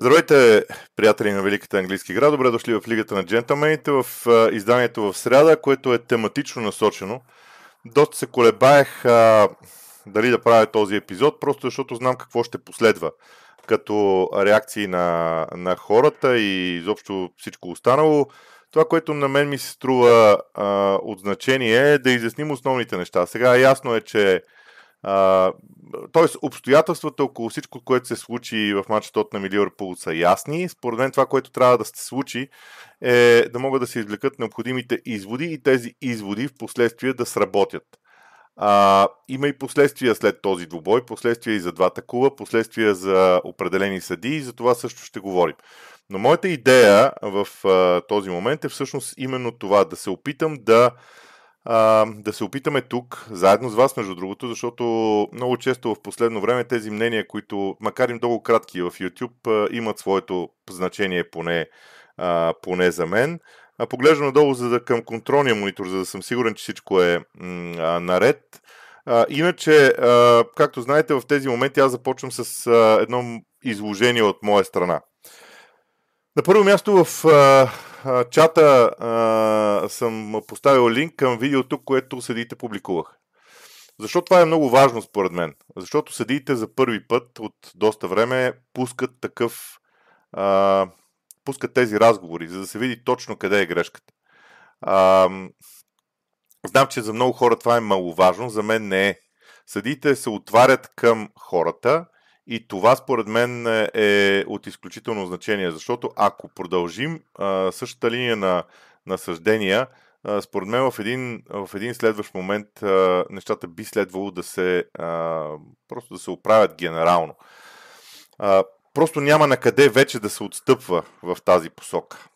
Здравейте, приятели на Великата английски игра. Добре дошли в Лигата на джентълмените в изданието в среда, което е тематично насочено. Доста се колебаех а, дали да правя този епизод, просто защото знам какво ще последва като реакции на, на хората и изобщо всичко останало. Това, което на мен ми се струва а, от значение е да изясним основните неща. Сега ясно е, че Тоест, обстоятелствата около всичко, което се случи в матча от на Ливърпул са ясни. Според мен това, което трябва да се случи е да могат да се извлекат необходимите изводи и тези изводи в последствие да сработят. А, има и последствия след този двубой, последствия и за двата кула, последствия за определени съди и за това също ще говорим. Но моята идея в а, този момент е всъщност именно това, да се опитам да а, да се опитаме тук, заедно с вас, между другото, защото много често в последно време тези мнения, които, макар и много кратки в YouTube, а, имат своето значение поне, а, поне за мен. А, поглеждам надолу за да, към контролния монитор, за да съм сигурен, че всичко е м, наред. А, иначе, а, както знаете, в тези моменти аз започвам с а, едно изложение от моя страна. На първо място в а, чата а, съм поставил линк към видеото, което съдиите публикувах. Защо това е много важно според мен? Защото съдиите за първи път от доста време пускат такъв а, пускат тези разговори, за да се види точно къде е грешката. А, знам, че за много хора това е маловажно, за мен не е. Съдиите се отварят към хората и това според мен е от изключително значение, защото ако продължим а, същата линия на, на съждения, а, според мен в един, в един следващ момент а, нещата би следвало да се а, просто да се оправят генерално. А, просто няма на къде вече да се отстъпва в тази посока.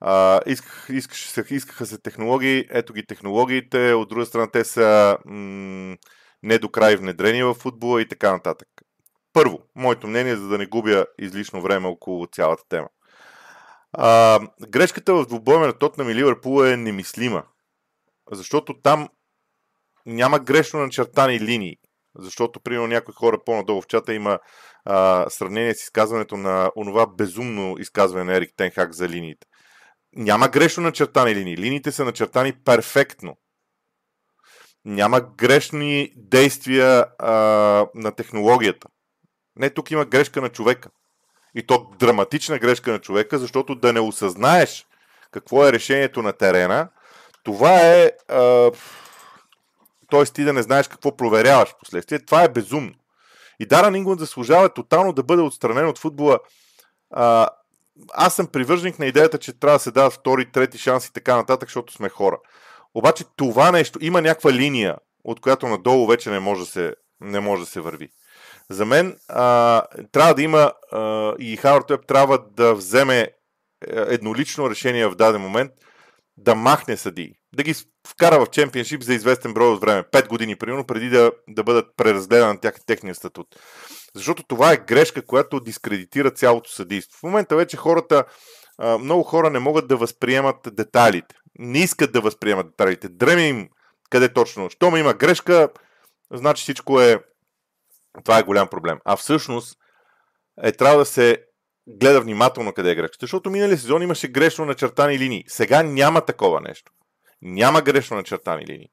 А, исках, исках, искаха се технологии, ето ги технологиите, от друга страна те са м- не до край внедрени в футбола и така нататък. Първо, моето мнение, за да не губя излишно време около цялата тема. А, грешката в двубоя на Тотнам и Ливърпул е немислима. Защото там няма грешно начертани линии. Защото, примерно, някои хора по-надолу в чата има а, сравнение с изказването на онова безумно изказване на Ерик Тенхак за линиите. Няма грешно начертани линии. Линиите са начертани перфектно. Няма грешни действия а, на технологията. Не, тук има грешка на човека. И то драматична грешка на човека, защото да не осъзнаеш какво е решението на терена, това е. Т.е. ти да не знаеш какво проверяваш в последствие. Това е безумно. И Даран Ингланд заслужава тотално да бъде отстранен от футбола. А, аз съм привърженик на идеята, че трябва да се дават втори, трети шанс и така нататък, защото сме хора. Обаче това нещо, има някаква линия, от която надолу вече не може да се, не може да се върви. За мен а, трябва да има а, и Хауърд Уеб трябва да вземе е, еднолично решение в даден момент да махне съдии, да ги вкара в чемпионшип за известен брой от време, 5 години примерно, преди да, да бъдат преразгледани тях техния статут. Защото това е грешка, която дискредитира цялото съдийство. В момента вече хората, много хора не могат да възприемат детайлите. Не искат да възприемат детайлите. Дреме им къде точно. Щом има грешка, значи всичко е това е голям проблем. А всъщност е трябва да се гледа внимателно къде е грешката. Защото минали сезон имаше грешно начертани линии. Сега няма такова нещо. Няма грешно начертани линии.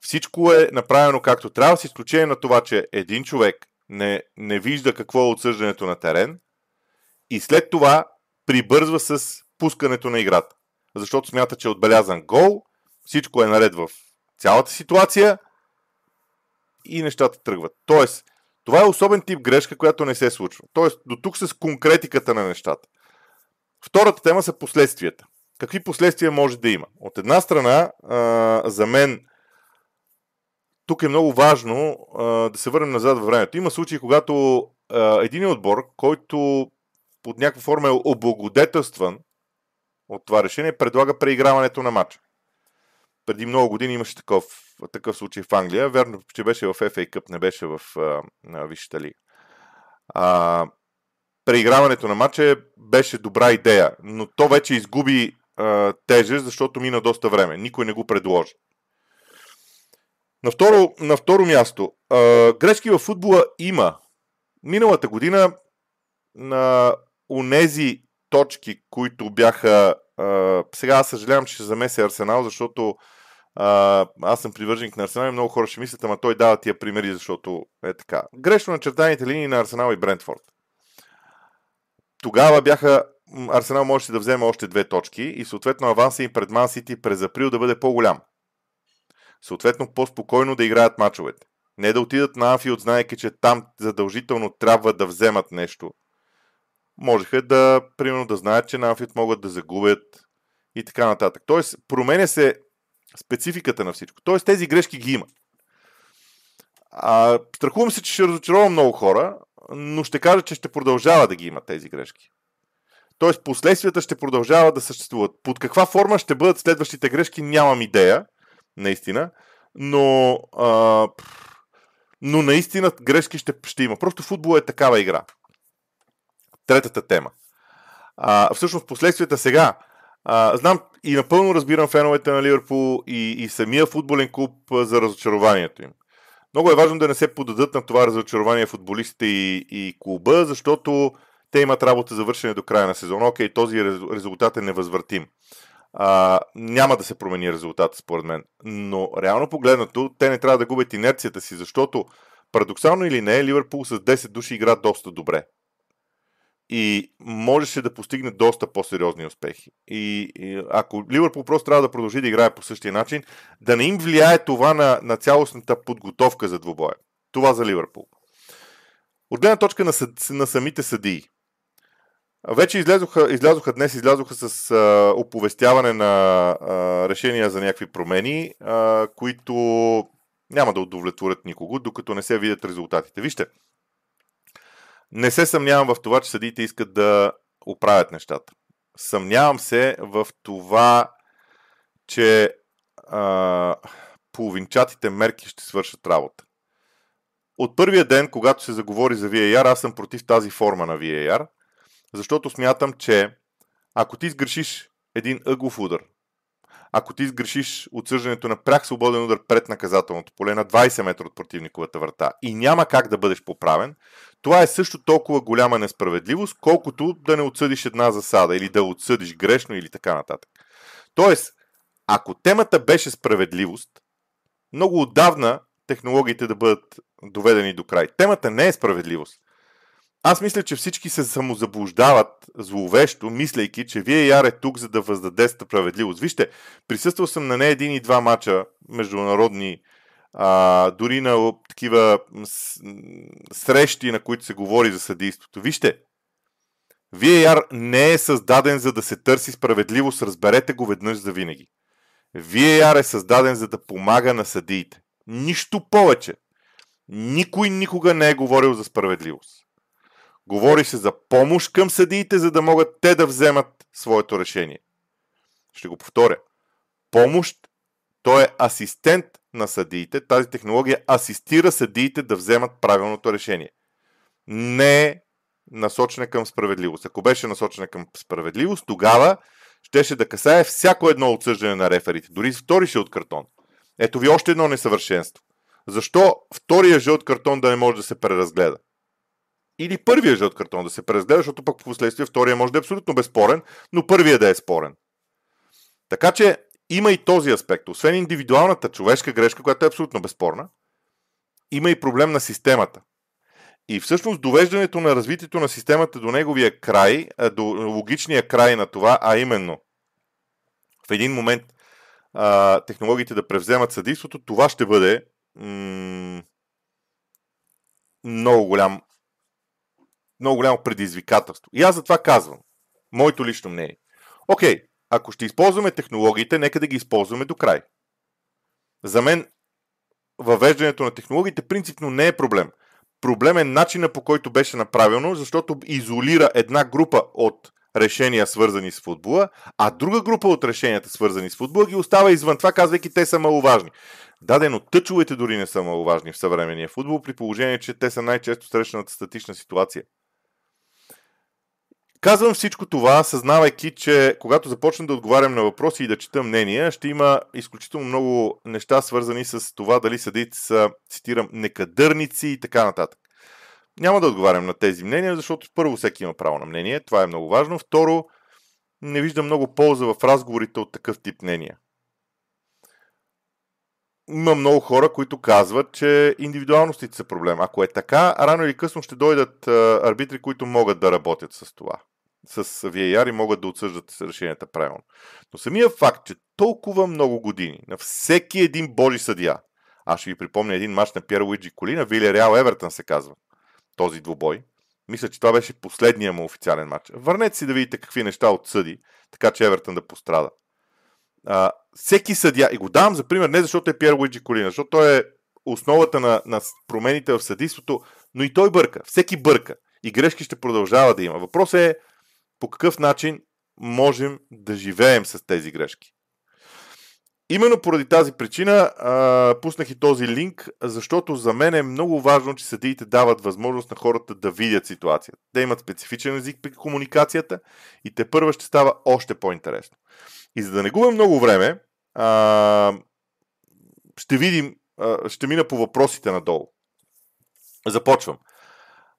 Всичко е направено както трябва, с изключение на това, че един човек не, не вижда какво е отсъждането на терен и след това прибързва с пускането на играта. Защото смята, че е отбелязан гол, всичко е наред в цялата ситуация – и нещата тръгват. Тоест, това е особен тип грешка, която не се случва. Тоест, до тук с конкретиката на нещата. Втората тема са последствията. Какви последствия може да има? От една страна, а, за мен, тук е много важно а, да се върнем назад във времето. Има случаи, когато а, един отбор, който под някаква форма е облагодетелстван от това решение, предлага преиграването на матча. Преди много години имаше такъв такъв случай в Англия. Верно, че беше в FA Cup, не беше в а, Висшата лига. А, преиграването на матча беше добра идея, но то вече изгуби а, тежест, защото мина доста време. Никой не го предложи. На второ, на второ място, а, грешки в футбола има. Миналата година на унези точки, които бяха... А, сега аз съжалявам, че ще замеся Арсенал, защото а, аз съм привърженик на Арсенал и много хора ще мислят, ама той дава тия примери, защото е така. Грешно начертаните линии на Арсенал и Брентфорд. Тогава бяха Арсенал можеше да вземе още две точки и съответно аванса им пред Ман Сити през април да бъде по-голям. Съответно по-спокойно да играят мачовете. Не да отидат на Анфилд, знаеки, че там задължително трябва да вземат нещо. Можеха да, примерно, да знаят, че на Анфилд могат да загубят и така нататък. Тоест, променя се спецификата на всичко. Тоест, тези грешки ги има. А, страхувам се, че ще разочаровам много хора, но ще кажа, че ще продължава да ги има тези грешки. Тоест, последствията ще продължават да съществуват. Под каква форма ще бъдат следващите грешки, нямам идея, наистина, но, а, но наистина грешки ще, ще има. Просто футбол е такава игра. Третата тема. А, всъщност, последствията сега. А, знам и напълно разбирам феновете на Ливърпул и, и самия футболен клуб за разочарованието им. Много е важно да не се подадат на това разочарование футболистите и, и клуба, защото те имат работа за вършене до края на сезона. Окей, този резултат е невъзвратим. А, няма да се промени резултата, според мен. Но реално погледнато, те не трябва да губят инерцията си, защото парадоксално или не, Ливърпул с 10 души игра доста добре. И можеше да постигне доста по-сериозни успехи. И, и ако Ливърпул просто трябва да продължи да играе по същия начин, да не им влияе това на, на цялостната подготовка за двубоя. Това за Ливърпул. От гледна точка на, на самите съдии. Вече излязоха, излязоха днес, излязоха с а, оповестяване на а, решения за някакви промени, а, които няма да удовлетворят никого, докато не се видят резултатите. Вижте, не се съмнявам в това, че съдиите искат да оправят нещата. Съмнявам се в това, че а, половинчатите мерки ще свършат работа. От първия ден, когато се заговори за VAR, аз съм против тази форма на VAR – защото смятам, че ако ти сгрешиш един ъглов удар, ако ти сгрешиш отсъждането на пряк свободен удар пред наказателното поле на 20 метра от противниковата врата и няма как да бъдеш поправен, това е също толкова голяма несправедливост, колкото да не отсъдиш една засада или да отсъдиш грешно или така нататък. Тоест, ако темата беше справедливост, много отдавна технологиите да бъдат доведени до край. Темата не е справедливост. Аз мисля, че всички се самозаблуждават зловещо, мислейки, че вие яр е тук, за да въздаде справедливост. Вижте, присъствал съм на не един и два мача международни, а, дори на такива срещи, на които се говори за съдейството. Вижте, VAR не е създаден за да се търси справедливост, разберете го веднъж за винаги. VAR е създаден за да помага на съдиите. Нищо повече. Никой никога не е говорил за справедливост. Говори се за помощ към съдиите, за да могат те да вземат своето решение. Ще го повторя. Помощ, той е асистент на съдиите. Тази технология асистира съдиите да вземат правилното решение. Не е насочена към справедливост. Ако беше насочена към справедливост, тогава щеше да касае всяко едно отсъждане на реферите, дори втори от картон. Ето ви още едно несъвършенство. Защо втория жълт картон да не може да се преразгледа? Или първия жълт картон да се преразгледа, защото пък в последствие втория може да е абсолютно безспорен, но първия да е спорен. Така че има и този аспект. Освен индивидуалната човешка грешка, която е абсолютно безспорна, има и проблем на системата. И всъщност довеждането на развитието на системата до неговия край, до логичния край на това, а именно в един момент а, технологиите да превземат съдейството, това ще бъде м- много голям много голямо предизвикателство. И аз за това казвам. Моето лично мнение. Окей, ако ще използваме технологиите, нека да ги използваме до край. За мен въвеждането на технологиите принципно не е проблем. Проблем е начина по който беше направено, защото изолира една група от решения свързани с футбола, а друга група от решенията свързани с футбола ги остава извън това, казвайки те са маловажни. Дадено тъчовете дори не са маловажни в съвременния футбол, при положение, че те са най-често срещаната статична ситуация. Казвам всичко това, съзнавайки, че когато започна да отговарям на въпроси и да чета мнения, ще има изключително много неща, свързани с това дали съдите са, цитирам, некадърници и така нататък. Няма да отговарям на тези мнения, защото първо всеки има право на мнение, това е много важно. Второ, не виждам много полза в разговорите от такъв тип мнения. Има много хора, които казват, че индивидуалностите са проблем. Ако е така, рано или късно ще дойдат арбитри, които могат да работят с това. С VAR и могат да отсъждат решенията правилно. Но самия факт, че толкова много години на всеки един божи съдия, аз ще ви припомня един матч на Пьер Луиджи Колина, Вилия Реал Евертън се казва, този двубой. Мисля, че това беше последния му официален матч. Върнете си да видите какви неща отсъди, така че Евертън да пострада. А, всеки съдя, и го давам за пример, не защото е Пьер Луиджи Колина, защото той е основата на, на промените в съдийството, но и той бърка. Всеки бърка. И грешки ще продължава да има. Въпросът е по какъв начин можем да живеем с тези грешки. Именно поради тази причина а, пуснах и този линк, защото за мен е много важно, че съдиите дават възможност на хората да видят ситуацията. Те имат специфичен език при комуникацията и те първа ще става още по-интересно. И за да не губим много време, а, ще видим, а, ще мина по въпросите надолу. Започвам.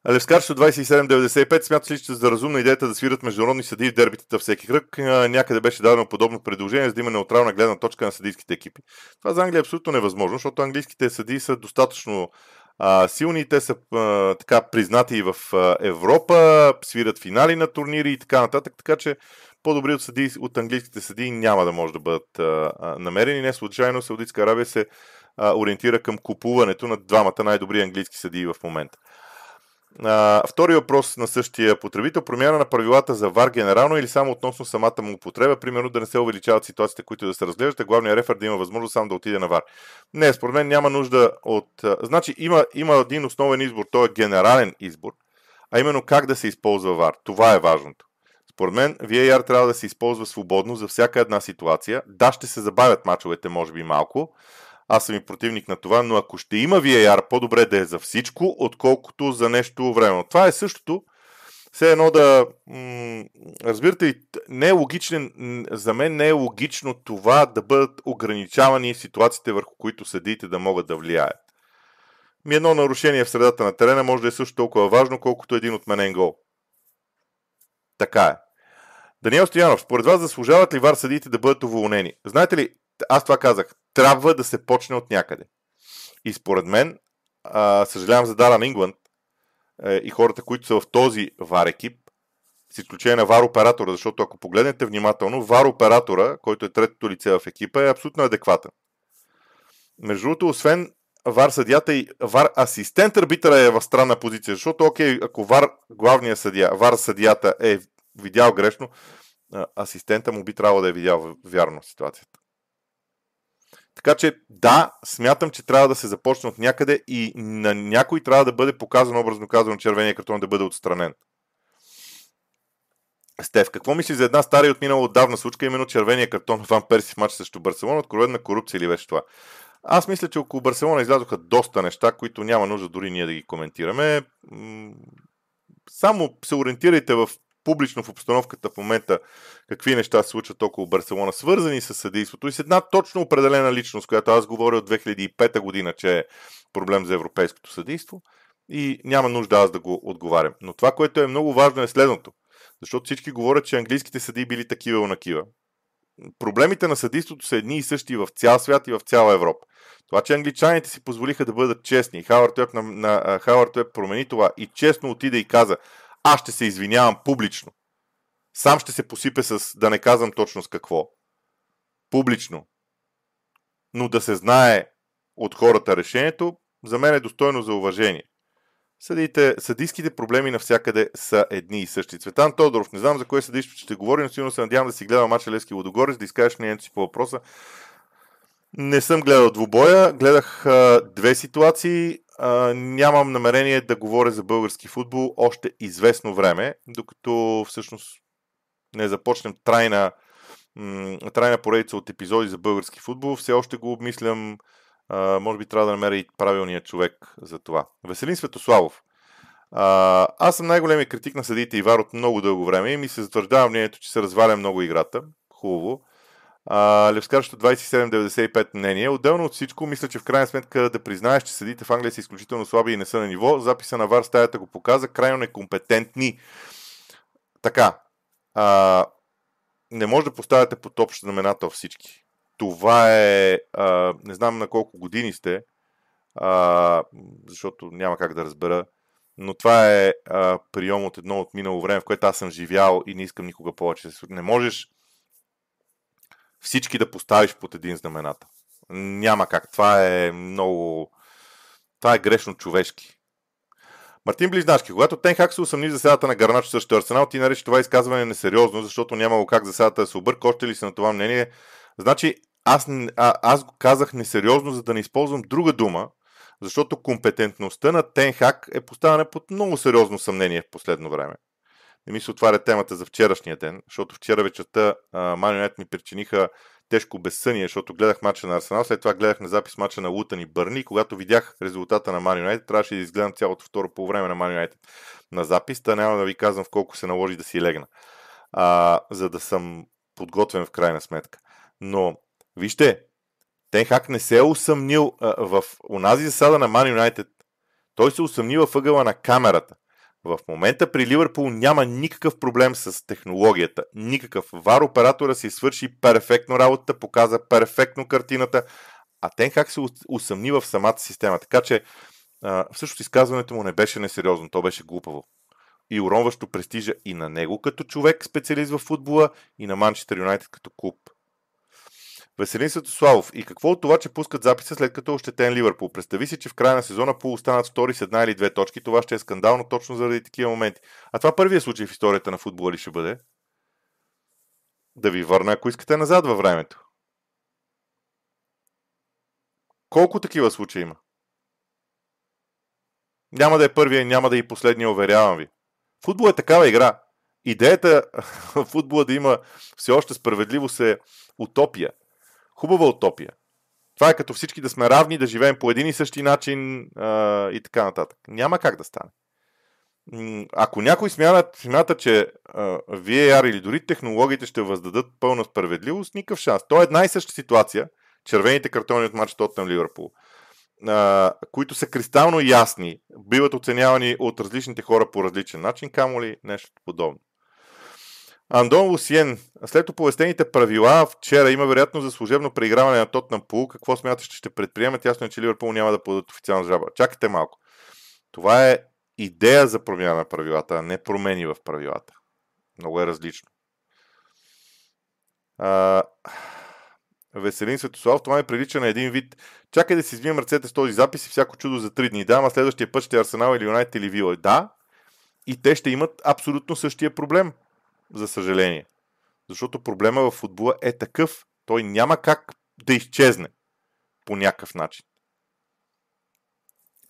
Левскарчето 2795 смята ли, че за разумна идеята да свират международни съди в дербитата всеки кръг. Някъде беше дадено подобно предложение, за да има неутрална гледна точка на съдийските екипи. Това за Англия е абсолютно невъзможно, защото английските съдии са достатъчно а, силни, те са а, така признати и в а, Европа, свират финали на турнири и така нататък, така че по-добри от, съди, от английските съдии няма да може да бъдат а, а, намерени. Не случайно Саудитска Арабия се а, ориентира към купуването на двамата най-добри английски съдии в момента. А, втори въпрос на същия потребител. Промяна на правилата за ВАР генерално или само относно самата му употреба, примерно да не се увеличават ситуациите, които да се разглеждат, а главният рефер да има възможност сам да отиде на ВАР. Не, според мен няма нужда от... Значи има, има един основен избор, то е генерален избор, а именно как да се използва ВАР. Това е важното. Според мен VAR трябва да се използва свободно за всяка една ситуация. Да, ще се забавят мачовете, може би малко, аз съм и противник на това, но ако ще има VAR, по-добре да е за всичко, отколкото за нещо време. Това е същото. Все едно да... М- разбирате не е логичен, за мен не е логично това да бъдат ограничавани ситуациите, върху които съдиите да могат да влияят. Ми едно нарушение в средата на терена може да е също толкова важно, колкото един отменен гол. Така е. Даниел Стоянов, според вас заслужават ли вар съдиите да бъдат уволнени? Знаете ли, аз това казах, трябва да се почне от някъде. И според мен, съжалявам за Даран Ингланд е, и хората, които са в този вар екип, с изключение на вар оператора, защото ако погледнете внимателно, вар оператора, който е третото лице в екипа, е абсолютно адекватен. Между другото, освен вар съдята и вар асистент арбитъра е в странна позиция, защото окей, ако вар главния съдия, вар съдията е видял грешно, асистента му би трябвало да е видял вярно ситуацията. Така че да, смятам, че трябва да се започне от някъде и на някой трябва да бъде показан, образно казано, червения картон да бъде отстранен. Стев, какво мислиш за една стара и отминала отдавна случка, именно червения картон Ван Перси в матч срещу Барселона, откровенна корупция или беше това? Аз мисля, че около Барселона излязоха доста неща, които няма нужда дори ние да ги коментираме. Само се ориентирайте в публично в обстановката в момента какви неща се случват около Барселона, свързани с съдейството и с една точно определена личност, която аз говоря от 2005 година, че е проблем за европейското съдейство и няма нужда аз да го отговарям. Но това, което е много важно е следното. Защото всички говорят, че английските съдии били такива и онакива. Проблемите на съдийството са едни и същи в цял свят и в цяла Европа. Това, че англичаните си позволиха да бъдат честни, Хауърд Уеб промени това и честно отиде и каза, аз ще се извинявам публично. Сам ще се посипе с, да не казвам точно с какво. Публично. Но да се знае от хората решението, за мен е достойно за уважение. Съдите, съдийските проблеми навсякъде са едни и същи. Цветан Тодоров, не знам за кое съдийство ще говори, но сигурно се надявам да си гледа мача Лески Лодогорец, да изкажеш мнението си по въпроса. Не съм гледал двубоя, гледах а, две ситуации нямам намерение да говоря за български футбол още известно време, докато всъщност не започнем трайна, трайна поредица от епизоди за български футбол. Все още го обмислям. А, може би трябва да намеря и правилния човек за това. Веселин Светославов. А, аз съм най-големият критик на съдите Ивар от много дълго време и ми се затвърждава мнението, че се разваля много играта. Хубаво. Левскарщо 27,95 мнение. Отделно от всичко, мисля, че в крайна сметка да признаеш, че съдите в Англия са изключително слаби и не са на ниво. Записа на Вар стаята го показа. Крайно некомпетентни. Така. А, не може да поставяте под общ знаменател всички. Това е... А, не знам на колко години сте, а, защото няма как да разбера. Но това е а, прием от едно от минало време, в което аз съм живял и не искам никога повече. Не можеш всички да поставиш под един знамената. Няма как. Това е много... Това е грешно човешки. Мартин Близнашки, когато Тенхак се усъмни в заседата на Гарнач също Арсенал, ти нарече това изказване несериозно, защото нямало как заседата да се обърка. Още ли си на това мнение? Значи, аз, а, аз го казах несериозно, за да не използвам друга дума, защото компетентността на Тенхак е поставена под много сериозно съмнение в последно време. Не ми се отваря темата за вчерашния ден, защото вчера вечерта Манионет ми причиниха тежко безсъние, защото гледах мача на Арсенал, след това гледах на запис мача на Лутън и Бърни когато видях резултата на Ман Юнайтед, трябваше да изгледам цялото второ по време на Ман Юнайтед на запис, та няма да ви казвам в колко се наложи да си легна, а, за да съм подготвен в крайна сметка. Но, вижте, Тенхак не се е усъмнил а, в онази засада на Ман Юнайтед. Той се усъмнил в ъгъла на камерата. В момента при Ливърпул няма никакъв проблем с технологията. Никакъв. Вар оператора си свърши перфектно работата, показа перфектно картината, а Тенхак се усъмни в самата система. Така че всъщност изказването му не беше несериозно, то беше глупаво. И уронващо престижа и на него като човек, специалист в футбола, и на Манчестър Юнайтед като клуб. Веселин Светославов. И какво от това, че пускат записа след като е ощетен Ливърпул? Представи си, че в края на сезона Пул останат втори с една или две точки. Това ще е скандално точно заради такива моменти. А това първият случай в историята на футбола ли ще бъде? Да ви върна, ако искате назад във времето. Колко такива случаи има? Няма да е първия няма да е и последния, уверявам ви. Футбол е такава игра. Идеята футбола да има все още справедливост е утопия. Хубава утопия. Това е като всички да сме равни, да живеем по един и същи начин а, и така нататък. Няма как да стане. Ако някой смята, смята че а, VAR или дори технологиите ще въздадат пълна справедливост, никакъв шанс. То е една и съща ситуация. Червените картони от матча Тотнам Ливърпул, които са кристално ясни, биват оценявани от различните хора по различен начин, камо ли нещо подобно. Андон Лусиен, след оповестените правила, вчера има вероятност за служебно преиграване на Тотнам Пул. Какво смяташ, че ще предприемат? Ясно е, че Ливърпул няма да подадат официална жаба. Чакайте малко. Това е идея за промяна на правилата, а не промени в правилата. Много е различно. А... Веселин Светослав, това ми прилича на един вид. Чакай да си измием ръцете с този запис и всяко чудо за 3 дни. Да, ама следващия път ще е Арсенал или Юнайтед или Вила. Да, и те ще имат абсолютно същия проблем за съжаление. Защото проблема в футбола е такъв, той няма как да изчезне по някакъв начин.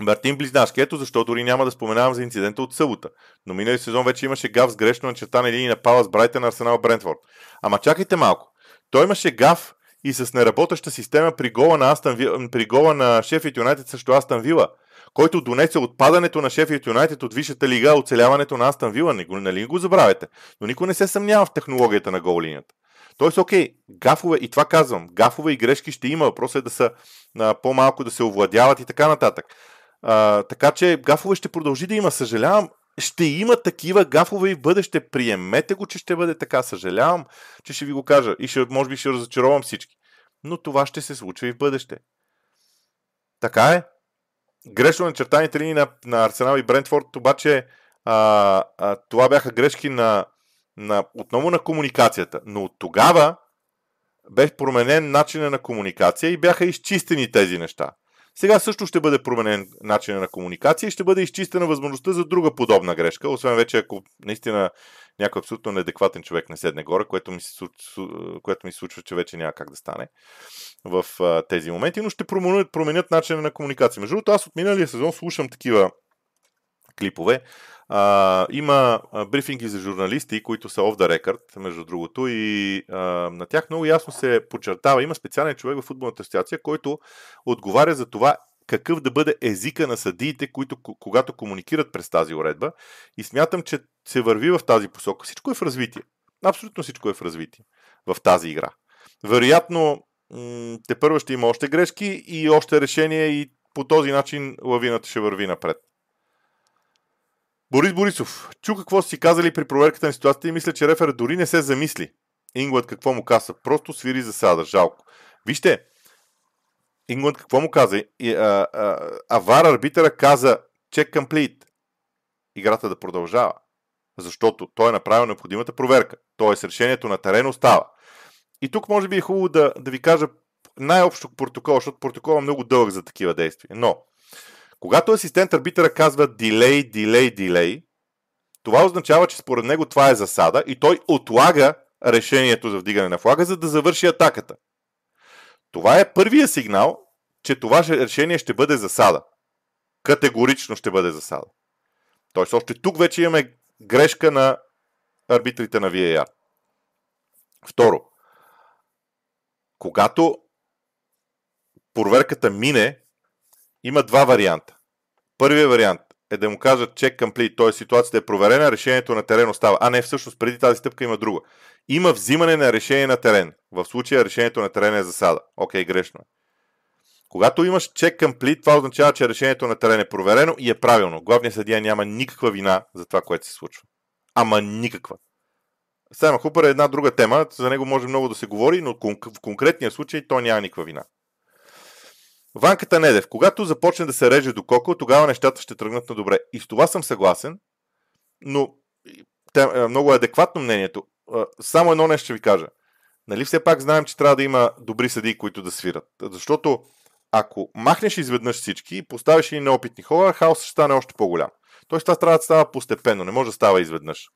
Мартин Близнашки, ето защо дори няма да споменавам за инцидента от събота. Но минали сезон вече имаше гав с грешно начертана линия на Палас Брайтън Арсенал Брентфорд. Ама чакайте малко. Той имаше гав и с неработеща система при гола на, Астан, при гола на Шефит Юнайтед срещу Астан Вила който донесе отпадането на Шефият Юнайтед от Висшата лига, оцеляването на Астан Вила. Нали го забравяте? Но никой не се съмнява в технологията на гол линията. Тоест, окей, гафове, и това казвам, гафове и грешки ще има, въпросът е да са а, по-малко да се овладяват и така нататък. А, така че гафове ще продължи да има, съжалявам, ще има такива гафове и в бъдеще. Приемете го, че ще бъде така. Съжалявам, че ще ви го кажа и ще, може би ще разочаровам всички. Но това ще се случва и в бъдеще. Така е грешно начертаните линии на, на Арсенал и Брентфорд, обаче а, а, това бяха грешки на, на, отново на комуникацията. Но от тогава беше променен начина на комуникация и бяха изчистени тези неща. Сега също ще бъде променен начина на комуникация и ще бъде изчистена възможността за друга подобна грешка, освен вече ако наистина някой абсолютно неадекватен човек не седне горе, което ми което ми се случва, че вече няма как да стане в тези моменти, но ще променят, променят начина на комуникация. Между другото, аз от миналия сезон слушам такива клипове. А, има брифинги за журналисти, които са off the record, между другото, и а, на тях много ясно се подчертава. Има специален човек в футболната асоциация, който отговаря за това какъв да бъде езика на съдиите, които когато комуникират през тази уредба. И смятам, че се върви в тази посока. Всичко е в развитие. Абсолютно всичко е в развитие в тази игра. Вероятно, те първо ще има още грешки и още решения и по този начин лавината ще върви напред. Борис Борисов. Чу какво си казали при проверката на ситуацията и мисля, че рефер дори не се замисли. Ингланд какво му каза? Просто свири засада. Жалко. Вижте, Ингланд какво му каза? И, а, а, авар арбитъра каза check complete. Играта да продължава. Защото той е направил необходимата проверка. Тоест решението на терен остава. И тук може би е хубаво да, да ви кажа най-общо протокол, защото протокол е много дълъг за такива действия. Но, когато асистент арбитъра казва delay, delay, delay, това означава, че според него това е засада и той отлага решението за вдигане на флага, за да завърши атаката. Това е първия сигнал, че това решение ще бъде засада. Категорично ще бъде засада. Тоест, още тук вече имаме грешка на арбитрите на VAR. Второ, когато проверката мине, има два варианта. Първият вариант е да му кажат check complete, т.е. ситуацията е проверена, решението на терен остава. А не, всъщност преди тази стъпка има друга. Има взимане на решение на терен. В случая решението на терен е засада. Окей, грешно е. Когато имаш check complete, това означава, че решението на терен е проверено и е правилно. Главният съдия няма никаква вина за това, което се случва. Ама никаква. Сайма Хупер е една друга тема, за него може много да се говори, но в конкретния случай той няма никаква вина. Ванката Недев. Когато започне да се реже до коко, тогава нещата ще тръгнат на добре. И с това съм съгласен, но е, много е адекватно мнението. Само едно нещо ще ви кажа. Нали все пак знаем, че трябва да има добри съдии, които да свират. Защото ако махнеш изведнъж всички и поставиш и неопитни хора, хаосът ще стане още по-голям. Тоест това трябва да става постепенно, не може да става изведнъж.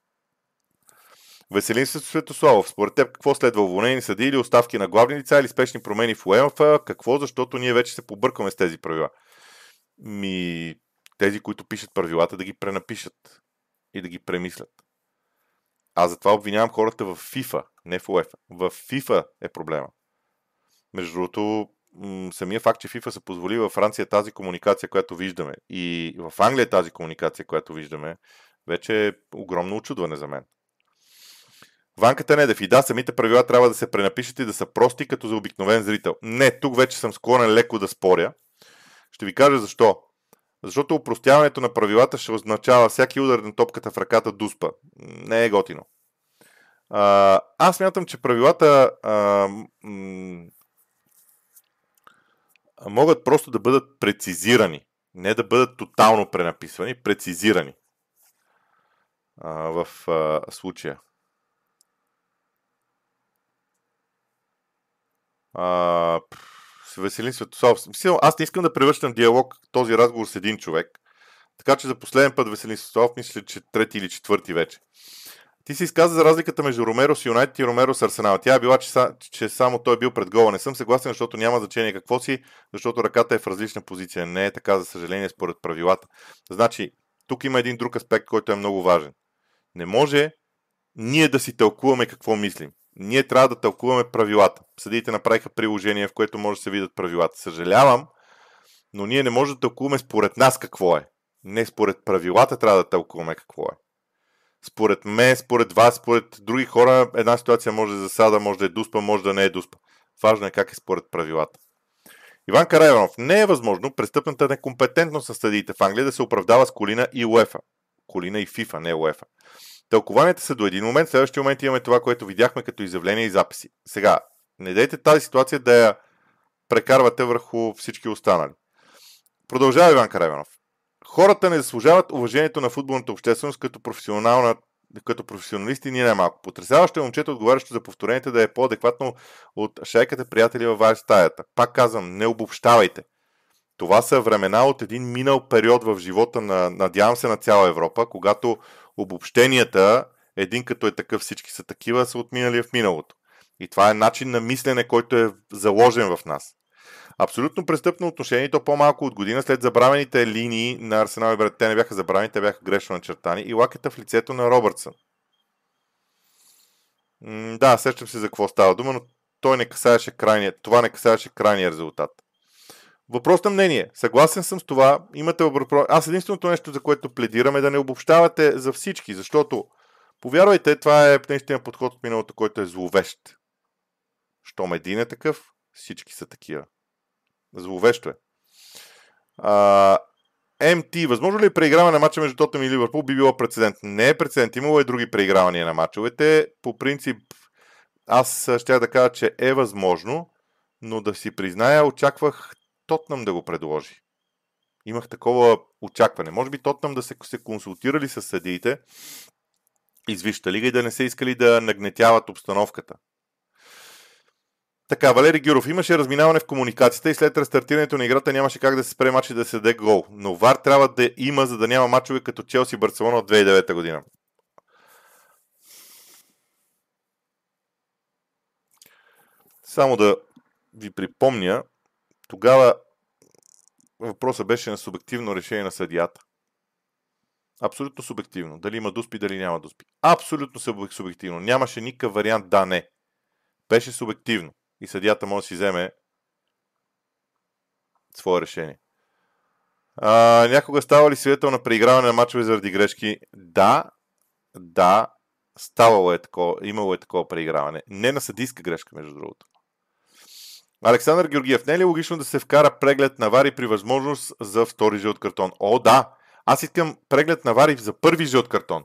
Веселин се Светославов, според теб какво следва? Уволнени съди или оставки на главни лица или спешни промени в УЕМФ? Какво? Защото ние вече се побъркваме с тези правила. Ми, тези, които пишат правилата, да ги пренапишат и да ги премислят. Аз затова обвинявам хората в FIFA, не в UEFA. В FIFA е проблема. Между другото, самия факт, че FIFA са позволи във Франция тази комуникация, която виждаме и в Англия тази комуникация, която виждаме, вече е огромно очудване за мен. Ванката Недев и да, самите правила трябва да се пренапишат и да са прости като за обикновен зрител. Не, тук вече съм склонен леко да споря. Ще ви кажа защо. Защото упростяването на правилата ще означава всяки удар на топката в ръката дуспа. Не е готино. А, аз мятам, че правилата а, м- могат просто да бъдат прецизирани. Не да бъдат тотално пренаписвани, прецизирани а, в а, случая. А, Веселин Светослав. Аз не искам да превръщам диалог този разговор с един човек. Така че за последен път Веселин Светослав, мисля, че трети или четвърти вече. Ти си изказа за разликата между Ромеро с Юнайтед и Ромеро с Арсенал. Тя е била, че, че само той е бил пред гола. Не съм съгласен, защото няма значение какво си, защото ръката е в различна позиция. Не е така, за съжаление, според правилата. Значи, тук има един друг аспект, който е много важен. Не може ние да си тълкуваме какво мислим ние трябва да тълкуваме правилата. Съдиите направиха приложение, в което може да се видят правилата. Съжалявам, но ние не можем да тълкуваме според нас какво е. Не според правилата трябва да тълкуваме какво е. Според мен, според вас, според други хора, една ситуация може да е засада, може да е дуспа, може да не е дуспа. Важно е как е според правилата. Иван Карайванов. Не е възможно престъпната некомпетентност на съдиите в Англия да се оправдава с Колина и УЕФА. Колина и ФИФА, не УЕФА. Тълкованията са до един момент, следващия момент имаме това, което видяхме като изявление и записи. Сега, не дайте тази ситуация да я прекарвате върху всички останали. Продължава Иван Каравенов. Хората не заслужават уважението на футболната общественост като професионална като професионалисти ние най-малко. Потрясаващо е момчето, отговарящо за повторените, да е по-адекватно от шайката приятели във ваша стаята. Пак казвам, не обобщавайте. Това са времена от един минал период в живота на, надявам се, на цяла Европа, когато обобщенията, един като е такъв, всички са такива, са отминали в миналото. И това е начин на мислене, който е заложен в нас. Абсолютно престъпно отношение, то по-малко от година след забравените линии на Арсенал и Брат. Те не бяха забравени, те бяха грешно начертани. И лакета в лицето на Робъртсън. М- да, сещам се за какво става дума, но той не касаеше крайния, това не касаеше крайния резултат. Въпрос на мнение. Съгласен съм с това. Имате въпрос. Аз единственото нещо, за което пледирам е да не обобщавате за всички, защото, повярвайте, това е наистина подход от миналото, който е зловещ. Щом един е такъв, всички са такива. Зловещо е. А, МТ, възможно ли е преиграване на матча между Тотъм и Ливърпул? Би било прецедент. Не е прецедент. Имало е други преигравания на матчовете. По принцип, аз ще да кажа, че е възможно, но да си призная, очаквах Тотнам да го предложи. Имах такова очакване. Може би Тотнам да се, се консултирали с съдиите из Висшата лига и да не се искали да нагнетяват обстановката. Така, Валери Гюров. Имаше разминаване в комуникацията и след рестартирането на играта нямаше как да се спре матч и да се даде гол. Но ВАР трябва да има, за да няма матчове като Челси Барселона от 2009 година. Само да ви припомня, тогава въпросът беше на субективно решение на съдията. Абсолютно субективно. Дали има дуспи, дали няма дуспи. Абсолютно субективно. Нямаше никакъв вариант да не. Беше субективно. И съдията може да си вземе свое решение. А, някога става ли свидетел на преиграване на мачове заради грешки? Да, да, ставало е такова, имало е такова преиграване. Не на съдийска грешка, между другото. Александър Георгиев, не е ли логично да се вкара преглед на Вари при възможност за втори жълт картон? О, да! Аз искам преглед на Вари за първи жълт картон.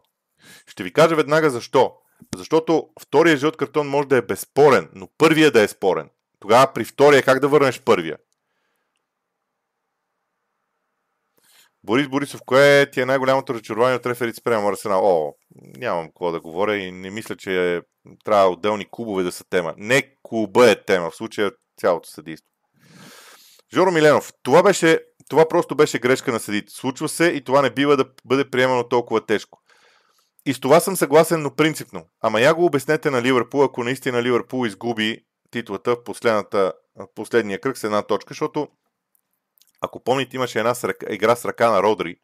Ще ви кажа веднага защо. Защото втория жълт картон може да е безспорен, но първия да е спорен. Тогава при втория как да върнеш първия? Борис Борисов, кое ти е най-голямото разочарование от реферит спрямо Арсенал? О, нямам какво да говоря и не мисля, че е, трябва отделни клубове да са тема. Не клуба е тема, в случая цялото съдийство. Жоро Миленов, това, беше, това просто беше грешка на съдите. Случва се и това не бива да бъде приемано толкова тежко. И с това съм съгласен, но принципно. Ама я го обяснете на Ливърпул, ако наистина Ливърпул изгуби титлата в последната, последния кръг с една точка, защото ако помните, имаше една игра с ръка на Родри,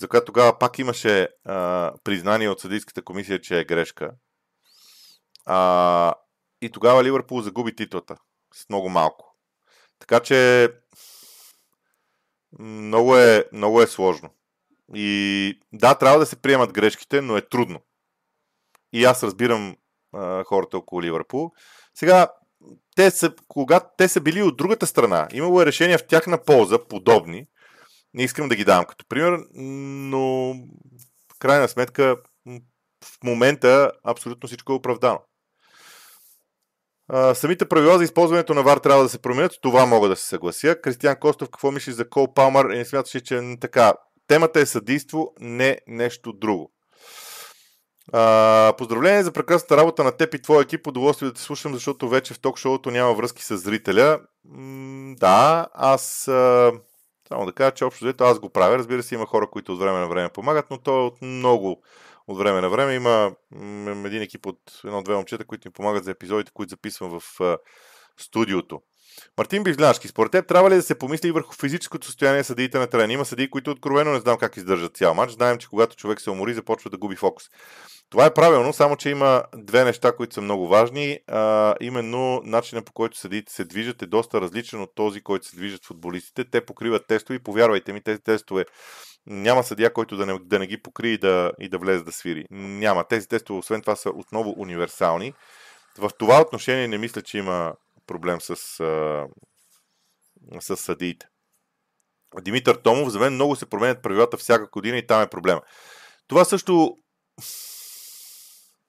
за която тогава пак имаше а, признание от съдийската комисия, че е грешка. А, и тогава Ливърпул загуби титлата с много малко. Така че много е, много е сложно. И да, трябва да се приемат грешките, но е трудно. И аз разбирам а, хората около Ливърпул. Сега, те са, когато те са били от другата страна, имало е решения в тяхна полза, подобни. Не искам да ги давам като пример, но в крайна сметка в момента абсолютно всичко е оправдано. Самите правила за използването на ВАР трябва да се променят. Това мога да се съглася. Кристиан Костов, какво мислиш за Кол Палмър? Не смяташ, че е така. Темата е съдейство, не нещо друго. А, поздравление за прекрасната работа на теб и твоя екип. Удоволствие да те слушам, защото вече в ток-шоуто няма връзки с зрителя. М- да, аз а, само да кажа, че общо взето аз го правя. Разбира се, има хора, които от време на време помагат, но то е от много от време на време. Има един екип от едно-две момчета, които ми помагат за епизодите, които записвам в студиото. Мартин Бижлянски, според теб трябва ли да се помисли върху физическото състояние съдиите на терен? Има съдии, които откровено не знам как издържат цял матч. Знаем, че когато човек се умори, започва да губи фокус. Това е правилно, само че има две неща, които са много важни. А, именно начинът по който съдиите се движат е доста различен от този, който се движат футболистите. Те покриват тестове и повярвайте ми, тези тестове няма съдия, който да не, да не ги покри и да, и да влезе да свири. Няма. Тези тестове, освен това, са отново универсални. В това отношение не мисля, че има проблем с, с съдиите. Димитър Томов, за мен много се променят правилата всяка година и там е проблема. Това също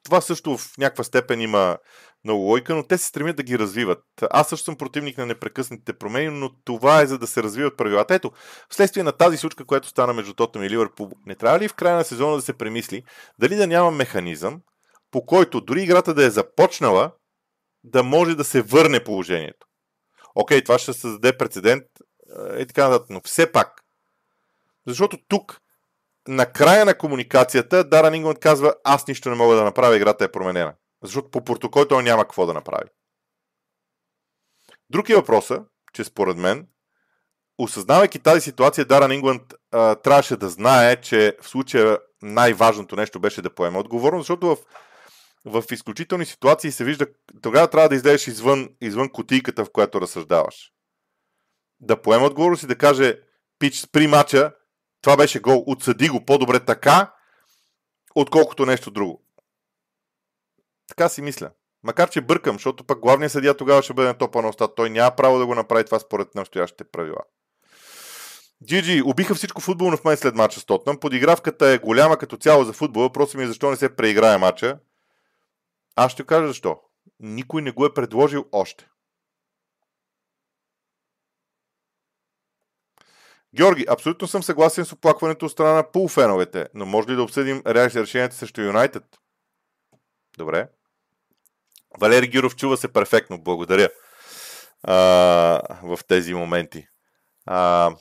това също в някаква степен има много лойка, но те се стремят да ги развиват. Аз също съм противник на непрекъснатите промени, но това е за да се развиват правилата. Ето, вследствие на тази случка, която стана между Тотъм и Ливърпул, не трябва ли в края на сезона да се премисли дали да няма механизъм, по който дори играта да е започнала, да може да се върне положението. Окей, това ще създаде прецедент и така нататък, но все пак. Защото тук, на края на комуникацията, Даран Ингланд казва, аз нищо не мога да направя, играта е променена. Защото по протокол той няма какво да направи. Друг е въпросът, че според мен, осъзнавайки тази ситуация, Даран Ингланд трябваше да знае, че в случая най-важното нещо беше да поеме отговорност, защото в в изключителни ситуации се вижда, тогава трябва да излезеш извън, извън кутийката, в която разсъждаваш. Да поема отговорност и да каже, пич, при мача, това беше гол, отсъди го по-добре така, отколкото нещо друго. Така си мисля. Макар, че бъркам, защото пък главният съдия тогава ще бъде на топа на уста. Той няма право да го направи това според настоящите правила. Джиджи, убиха всичко футболно в мен след мача с Тотнам. Подигравката е голяма като цяло за футбола. Въпросът ми е защо не се преиграе мача. Аз ще кажа защо. Никой не го е предложил още. Георги, абсолютно съм съгласен с оплакването от страна на полуфеновете, но може ли да обсъдим решенията срещу Юнайтед? Добре. Валери Гюров чува се перфектно, благодаря а, в тези моменти. А,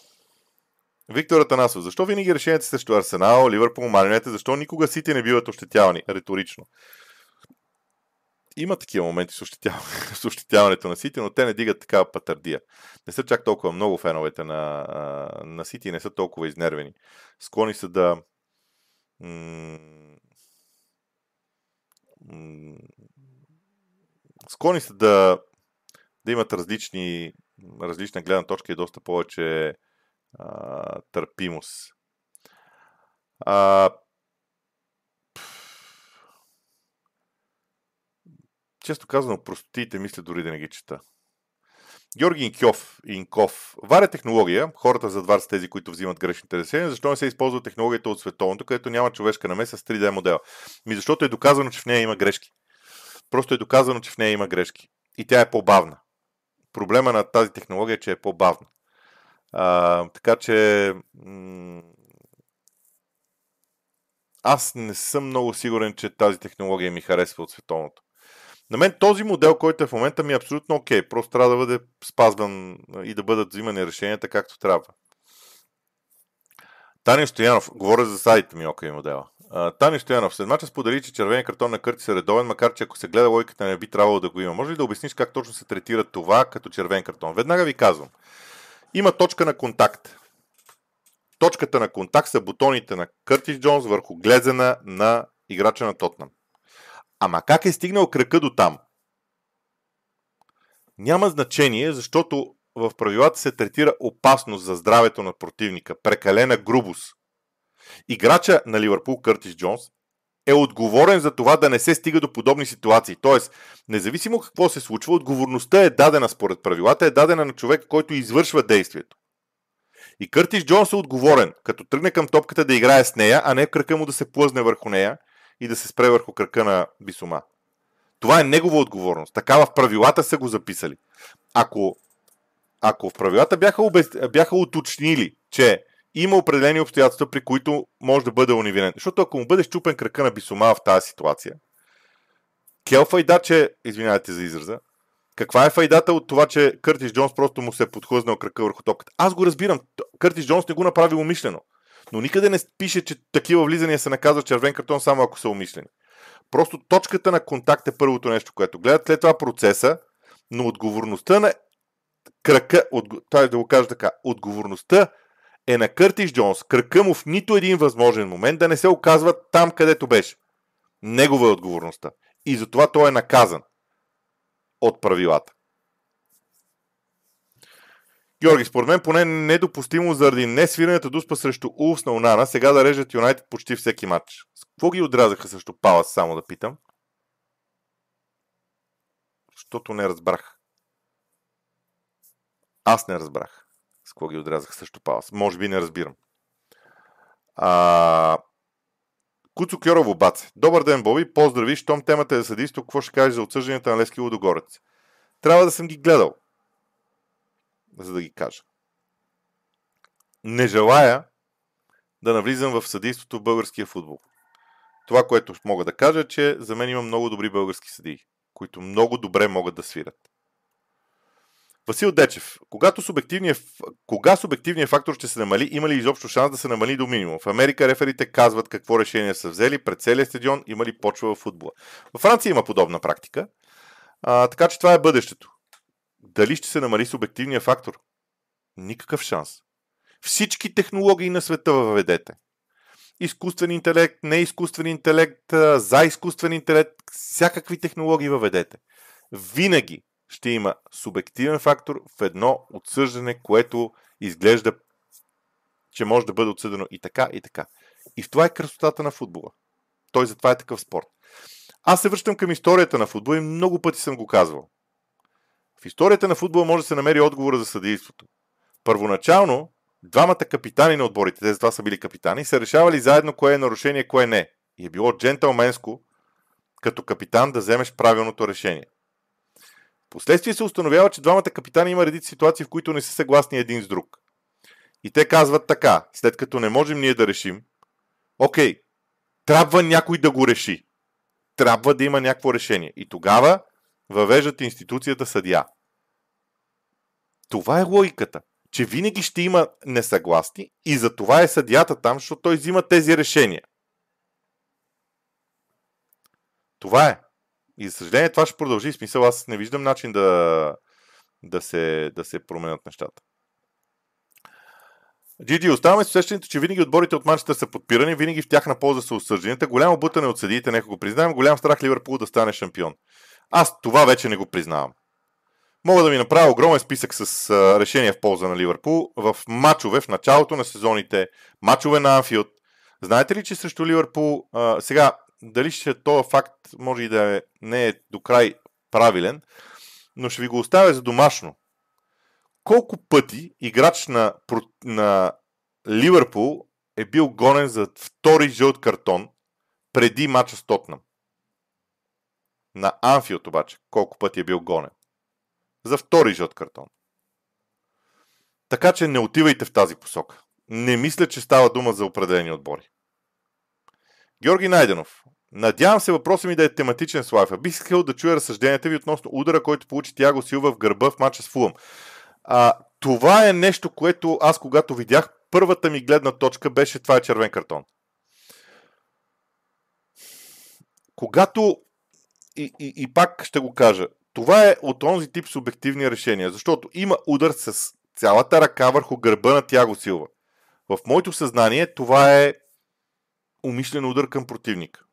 Виктор Атанасов, защо винаги решенията срещу Арсенал, Ливърпул, Маринете, защо никога сите не биват ощетявани? Риторично. Има такива моменти с, ощетяв... с ощетяването на Сити, но те не дигат такава патърдия. Не са чак толкова много феновете на, на Сити, не са толкова изнервени. Склони са да склони са да, да имат различни, различна гледна точка и доста повече а, търпимост. А, често казано, простотиите мисля дори да не ги чета. Георги Инкьов, Инков. Варя е технология, хората зад вар са тези, които взимат грешните решения. Защо не се използва технологията от световното, където няма човешка намеса с 3D модела? Ми защото е доказано, че в нея има грешки. Просто е доказано, че в нея има грешки. И тя е по-бавна. Проблема на тази технология е, че е по-бавна. А, така че м- аз не съм много сигурен, че тази технология ми харесва от световното. На мен този модел, който е в момента ми е абсолютно окей. Okay. Просто трябва да бъде спазван и да бъдат взимани решенията както трябва. Тани Стоянов, говоря за сайта ми, окей модела. Тани Стоянов, след мача сподели, че червения картон на Кърти е редовен, макар че ако се гледа логиката не би трябвало да го има. Може ли да обясниш как точно се третира това като червен картон? Веднага ви казвам. Има точка на контакт. Точката на контакт са бутоните на Къртис Джонс върху глезена на играча на Тотнам. Ама как е стигнал кръка до там? Няма значение, защото в правилата се третира опасност за здравето на противника, прекалена грубост. Играча на Ливърпул Къртис Джонс е отговорен за това да не се стига до подобни ситуации. Тоест, независимо какво се случва, отговорността е дадена според правилата, е дадена на човек, който извършва действието. И Къртис Джонс е отговорен, като тръгне към топката да играе с нея, а не кръка му да се плъзне върху нея и да се спре върху кръка на Бисома. Това е негова отговорност. Така в правилата са го записали. Ако, ако в правилата бяха, обез... бяха уточнили, че има определени обстоятелства, при които може да бъде унивинен. Защото ако му бъде щупен кръка на Бисома в тази ситуация, Кел файда, че, извинявайте за израза, каква е файдата от това, че Къртис Джонс просто му се е подхлъзнал кръка върху топката? Аз го разбирам. Къртис Джонс не го направи умишлено. Но никъде не пише, че такива влизания се наказва червен картон само ако са умишлени. Просто точката на контакт е първото нещо, което гледат. След това процеса, но отговорността на кръка, от, това да го кажа така, отговорността е на Къртис Джонс, кръка му в нито един възможен момент да не се оказва там, където беше. Негова е отговорността. И затова той е наказан от правилата. Георги, според мен поне недопустимо заради несвирената дуспа срещу Улфс на Унана, сега да режат Юнайтед почти всеки матч. С какво ги отрязаха срещу Палас, само да питам? Защото не разбрах. Аз не разбрах с какво ги отрязаха срещу Палас. Може би не разбирам. А... Куцо Кьорово Баце. Добър ден, Боби. Поздрави. Щом темата е за съдийство, какво ще кажеш за отсъжданията на Лески Лудогорец? Трябва да съм ги гледал за да ги кажа. Не желая да навлизам в съдейството в българския футбол. Това, което мога да кажа, е, че за мен има много добри български съдии, които много добре могат да свират. Васил Дечев, когато субективният, кога субективният фактор ще се намали, има ли изобщо шанс да се намали до минимум? В Америка реферите казват какво решение са взели пред целия стадион, има ли почва в футбола. В Франция има подобна практика, а, така че това е бъдещето. Дали ще се намали субективния фактор? Никакъв шанс. Всички технологии на света въведете. Изкуствен интелект, неизкуствен интелект, за изкуствен интелект, всякакви технологии въведете. Винаги ще има субективен фактор в едно отсъждане, което изглежда, че може да бъде отсъдено и така, и така. И в това е красотата на футбола. Той затова е такъв спорт. Аз се връщам към историята на футбол и много пъти съм го казвал. В историята на футбола може да се намери отговора за съдейството. Първоначално, двамата капитани на отборите, тези два са били капитани, са решавали заедно кое е нарушение, кое не. И е било джентълменско като капитан да вземеш правилното решение. Последствие се установява, че двамата капитани има редици ситуации, в които не са съгласни един с друг. И те казват така, след като не можем ние да решим, окей, трябва някой да го реши. Трябва да има някакво решение. И тогава въвеждат институцията съдия. Това е логиката, че винаги ще има несъгласни и за това е съдията там, защото той взима тези решения. Това е. И за съжаление това ще продължи. Смисъл, аз не виждам начин да, да, се, да се променят нещата. Джиджи, оставаме с усещането, че винаги отборите от манчета са подпирани, винаги в тяхна полза са осъждените. Голямо бутане от съдиите, нека го признаем. Голям страх Ливърпул да стане шампион. Аз това вече не го признавам. Мога да ви направя огромен списък с а, решения в полза на Ливърпул в матчове в началото на сезоните, матчове на Анфилд. Знаете ли, че срещу Ливърпул, сега, дали ще този факт може и да е, не е до край правилен, но ще ви го оставя за домашно. Колко пъти играч на, на Ливърпул е бил гонен за втори жълт картон преди мача с Тотнам? На Анфилд обаче, колко пъти е бил гонен. За втори жълт картон. Така че не отивайте в тази посока. Не мисля, че става дума за определени отбори. Георги Найденов. Надявам се въпросът ми да е тематичен с лайфа. Бих искал да чуя разсъжденията ви относно удара, който получи Тяго Силва в гърба в матча с Фулъм. А, това е нещо, което аз когато видях, първата ми гледна точка беше това е червен картон. Когато и, и, и пак ще го кажа. Това е от онзи тип субективни решения, защото има удар с цялата ръка върху гърба на Тяго Силва. В моето съзнание това е умишлен удар към противника.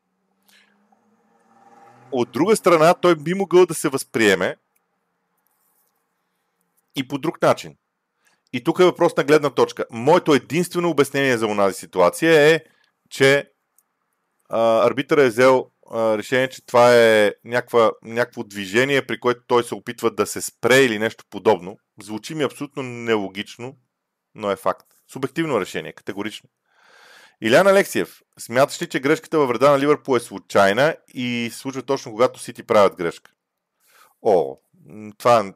От друга страна, той би могъл да се възприеме и по друг начин. И тук е въпрос на гледна точка. Моето единствено обяснение за онази ситуация е, че а, арбитър е взел решение, че това е някаква, някакво движение, при което той се опитва да се спре или нещо подобно. Звучи ми абсолютно нелогично, но е факт. Субективно решение, категорично. Илян Алексиев, смяташ ли, че грешката във вреда на Ливърпул е случайна и случва точно когато Сити правят грешка? О, това,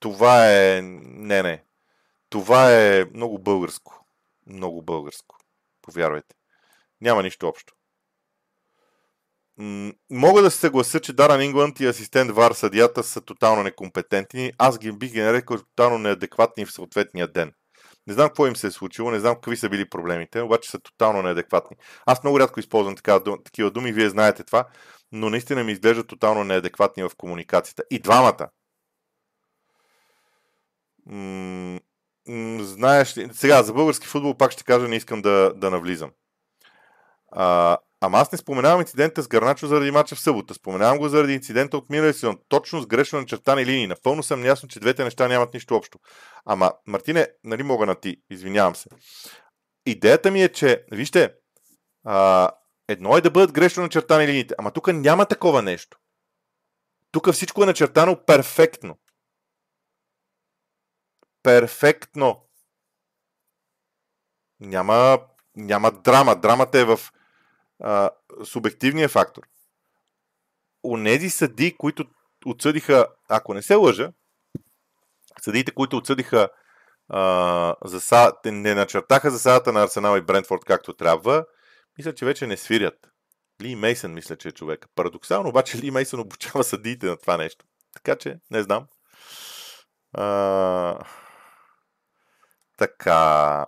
това е... Не, не. Това е много българско. Много българско. Повярвайте. Няма нищо общо мога да се съглася, че Даран Ингланд и асистент Вар съдията са тотално некомпетентни. Аз ги бих ги нарекал тотално неадекватни в съответния ден. Не знам какво им се е случило, не знам какви са били проблемите, обаче са тотално неадекватни. Аз много рядко използвам такива думи, вие знаете това, но наистина ми изглеждат тотално неадекватни в комуникацията. И двамата. Знаеш ли, сега за български футбол пак ще кажа, не искам да, да навлизам. А, Ама аз не споменавам инцидента с Гарначо заради мача в събота. Споменавам го заради инцидента от миналия сезон. Точно с грешно начертани линии. Напълно съм ясно, че двете неща нямат нищо общо. Ама, Мартине, нали мога на ти? Извинявам се. Идеята ми е, че, вижте, а, едно е да бъдат грешно начертани линиите, ама тук няма такова нещо. Тук всичко е начертано перфектно. Перфектно. Няма, няма драма. Драмата е в а, субективния фактор. Онези съди, които отсъдиха, ако не се лъжа, съдиите, които отсъдиха а, за, не начертаха засадата на Арсенал и Брентфорд както трябва, мисля, че вече не свирят. Ли Мейсън мисля, че е човек. Парадоксално, обаче Ли Мейсън обучава съдиите на това нещо. Така че, не знам. А, така.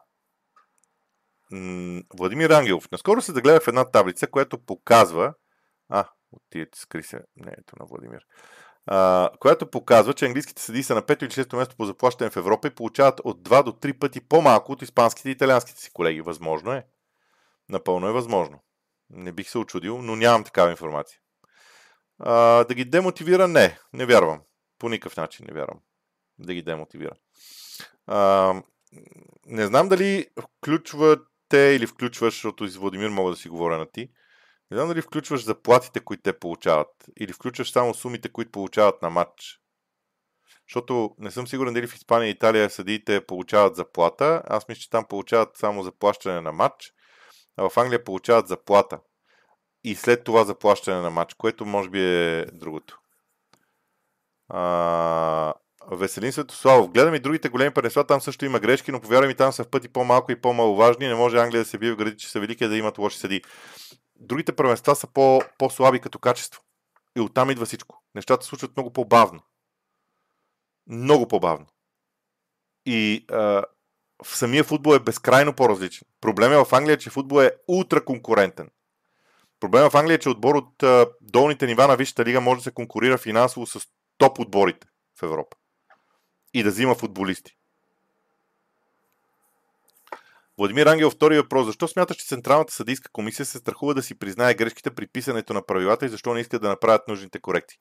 Владимир Ангелов. Наскоро се загледах в една таблица, която показва... А, отидете скри се. Не, ето на Владимир. А, която показва, че английските съди са на 5 или 6 место по заплащане в Европа и получават от 2 до 3 пъти по-малко от испанските и италианските си колеги. Възможно е. Напълно е възможно. Не бих се очудил, но нямам такава информация. А, да ги демотивира? Не. Не вярвам. По никакъв начин не вярвам. Да ги демотивира. А, не знам дали включва те или включваш, защото с Владимир мога да си говоря на ти, Не знам дали включваш заплатите, които те получават, или включваш само сумите, които получават на матч. Защото не съм сигурен дали в Испания и Италия съдиите получават заплата. Аз мисля, че там получават само заплащане на матч, а в Англия получават заплата. И след това заплащане на матч, което може би е другото. А, Веселин Светославов. Гледам и другите големи първенства, там също има грешки, но повярвай ми, там са в пъти по-малко и по-маловажни. Не може Англия да се бие в гради, че са велики да имат лоши съди. Другите първенства са по- по-слаби като качество. И оттам идва всичко. Нещата случват много по-бавно. Много по-бавно. И а, в самия футбол е безкрайно по-различен. Проблемът е в Англия, че футбол е ултра конкурентен. Проблемът в Англия е, че отбор от а, долните нива на Висшата лига може да се конкурира финансово с топ отборите в Европа и да взима футболисти. Владимир Ангел, втори въпрос. Защо смяташ, че Централната съдийска комисия се страхува да си признае грешките при писането на правилата и защо не иска да направят нужните корекции?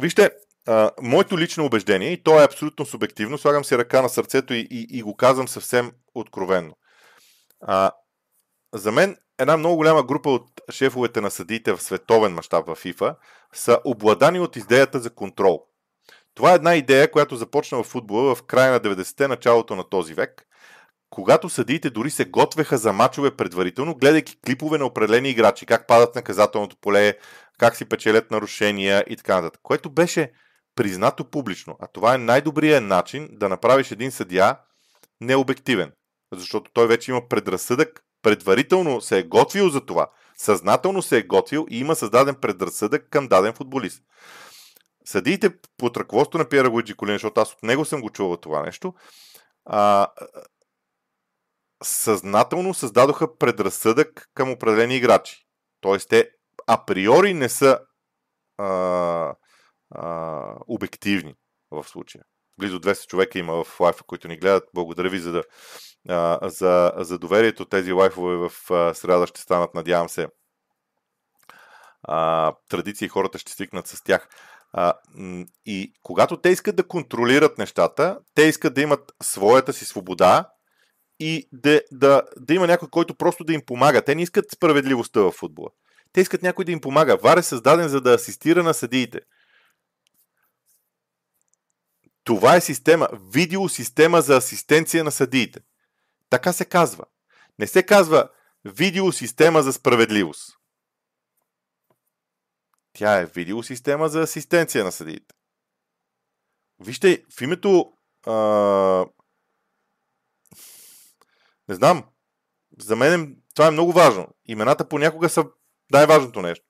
Вижте, а, моето лично убеждение, и то е абсолютно субективно, слагам си ръка на сърцето и, и, и го казвам съвсем откровенно. А, за мен една много голяма група от шефовете на съдиите в световен мащаб в ФИФА са обладани от идеята за контрол. Това е една идея, която започна в футбола в края на 90-те, началото на този век, когато съдиите дори се готвеха за мачове предварително, гледайки клипове на определени играчи, как падат наказателното поле, как си печелят нарушения и така нататък, което беше признато публично. А това е най-добрият начин да направиш един съдия необективен, защото той вече има предразсъдък, предварително се е готвил за това, съзнателно се е готвил и има създаден предразсъдък към даден футболист. Съдиите под ръководството на Пиера Луиджи Колин, защото аз от него съм го чувал това нещо, а, съзнателно създадоха предразсъдък към определени играчи. Тоест те априори не са а, а, обективни в случая. Близо 200 човека има в лайфа, които ни гледат. Благодаря ви за, да, а, за, за доверието. Тези лайфове в а, среда ще станат, надявам се, а, традиции. Хората ще свикнат с тях. А, и когато те искат да контролират нещата, те искат да имат своята си свобода и да, да, да има някой, който просто да им помага. Те не искат справедливостта в футбола. Те искат някой да им помага. Вар е създаден за да асистира на съдиите. Това е система, видеосистема за асистенция на съдиите. Така се казва. Не се казва видеосистема за справедливост. Тя е видеосистема за асистенция на съдиите. Вижте, в името а... не знам, за мен това е много важно. Имената понякога са най-важното нещо.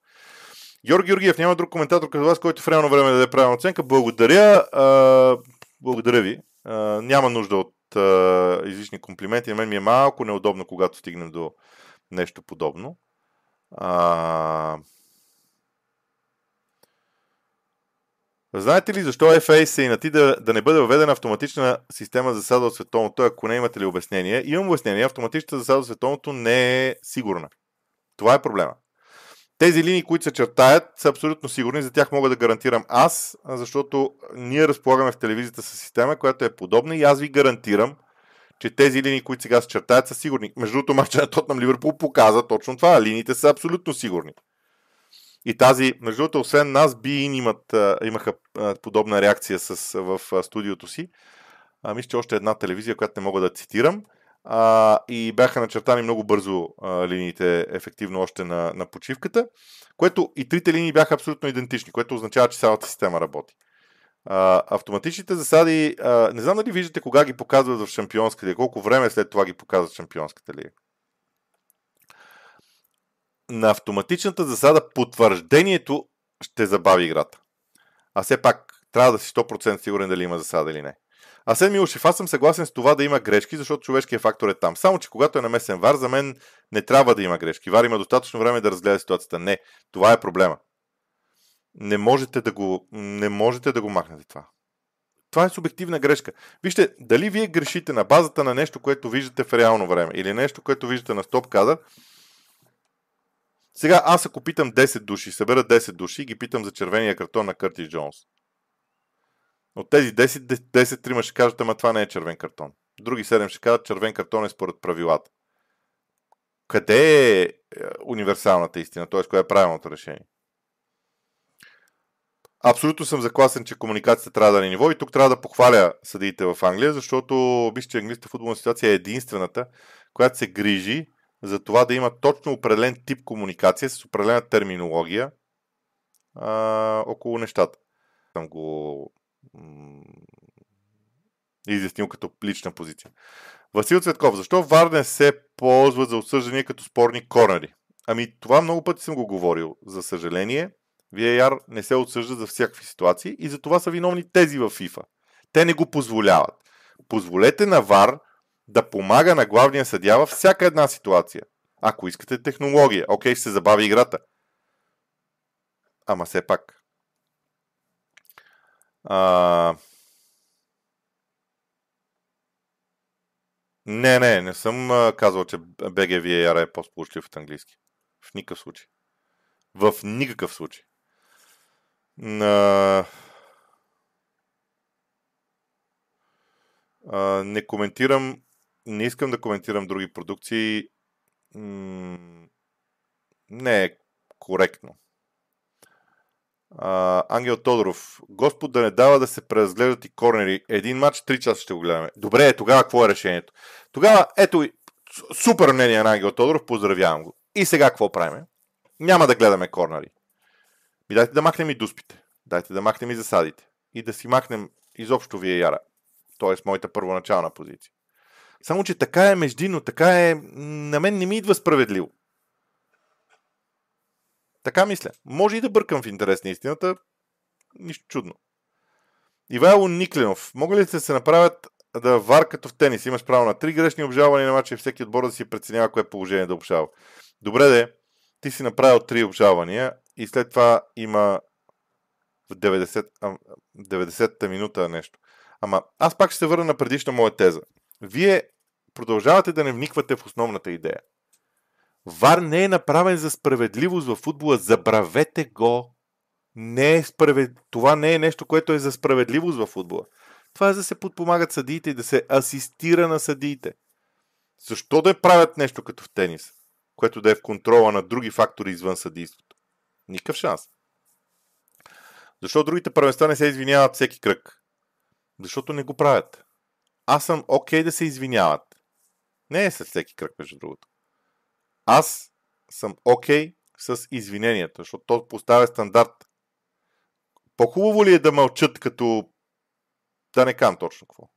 Георги Георгиев, няма друг коментатор като вас, който в реално време да даде правилна оценка. Благодаря. А, благодаря ви. А, няма нужда от а, излишни комплименти. На мен ми е малко неудобно, когато стигнем до нещо подобно. А, Знаете ли защо FA се инати да, да не бъде въведена автоматична система за засада от световното? Ако не имате ли обяснение? Имам обяснение. Автоматичната засада от световното не е сигурна. Това е проблема. Тези линии, които се чертаят, са абсолютно сигурни. За тях мога да гарантирам аз, защото ние разполагаме в телевизията с система, която е подобна и аз ви гарантирам, че тези линии, които сега се чертаят, са сигурни. Между другото, матча на Тотнам Ливърпул показа точно това. Линиите са абсолютно сигурни. И тази, между другото, освен нас, имат, имаха подобна реакция с, в студиото си. А, мисля, че още една телевизия, която не мога да цитирам. А, и бяха начертани много бързо а, линиите, ефективно още на, на почивката, което и трите линии бяха абсолютно идентични, което означава, че цялата система работи. А, автоматичните засади, а, не знам дали виждате кога ги показват в Шампионската лига, колко време след това ги показват в Шампионската лига на автоматичната засада потвърждението ще забави играта. А все пак трябва да си 100% сигурен дали има засада или не. А след Милошев, аз съм съгласен с това да има грешки, защото човешкият фактор е там. Само, че когато е намесен ВАР, за мен не трябва да има грешки. ВАР има достатъчно време да разгледа ситуацията. Не, това е проблема. Не можете да го, не можете да го махнете това. Това е субективна грешка. Вижте, дали вие грешите на базата на нещо, което виждате в реално време или нещо, което виждате на стоп кадър, сега аз ако питам 10 души, събера 10 души и ги питам за червения картон на Кърти Джонс. От тези 10, 10 трима ще кажат, ама това не е червен картон. Други 7 ще кажат, червен картон е според правилата. Къде е, универсалната истина, т.е. кое е правилното решение. Абсолютно съм закласен, че комуникацията трябва да е ниво и тук трябва да похваля съдиите в Англия, защото вижте, че английската футболна ситуация е единствената, която се грижи за това да има точно определен тип комуникация с определена терминология а, около нещата. Съм го м- изяснил като лична позиция. Васил Цветков, защо ВАР не се ползва за осъждане като спорни корнери? Ами това много пъти съм го говорил. За съжаление, VAR не се отсъжда за всякакви ситуации и за това са виновни тези в FIFA. Те не го позволяват. Позволете на ВАР да помага на главния съдя във всяка една ситуация. Ако искате технология, окей, ще се забави играта. Ама все пак. А... Не, не, не съм казал, че BGVAR е по-сполучлив от английски. В никакъв случай. В никакъв случай. А... А, не коментирам, не искам да коментирам други продукции. Не е коректно. А, Ангел Тодоров. Господ да не дава да се преразгледат и корнери. Един матч, три часа ще го гледаме. Добре, е, тогава какво е решението? Тогава, ето, супер мнение на Ангел Тодоров, поздравявам го. И сега какво правим? Няма да гледаме корнери. Ми дайте да махнем и дуспите. Дайте да махнем и засадите. И да си махнем изобщо вие яра. Тоест, моята първоначална позиция. Само, че така е междинно, така е... На мен не ми идва справедливо. Така мисля. Може и да бъркам в интерес на истината. Нищо чудно. Ивайло Никленов. Мога ли да се направят да вар като в тенис? Имаш право на три грешни обжалвания на матча и всеки отбор да си преценява кое положение да обжалва. Добре де, ти си направил три обжалвания и след това има в 90, 90-та минута нещо. Ама аз пак ще се върна на предишна моя теза. Вие продължавате да не вниквате в основната идея. Вар не е направен за справедливост в футбола. Забравете го. Не е справед... Това не е нещо, което е за справедливост в футбола. Това е за да се подпомагат съдиите и да се асистира на съдиите. Защо да правят нещо като в тенис, което да е в контрола на други фактори извън съдийството? Никакъв шанс. Защо другите първенства не се извиняват всеки кръг? Защото не го правят. Аз съм окей okay да се извиняват. Не е след всеки кръг, между другото. Аз съм окей okay с извиненията, защото то поставя стандарт. По-хубаво ли е да мълчат като... Да не кам точно какво.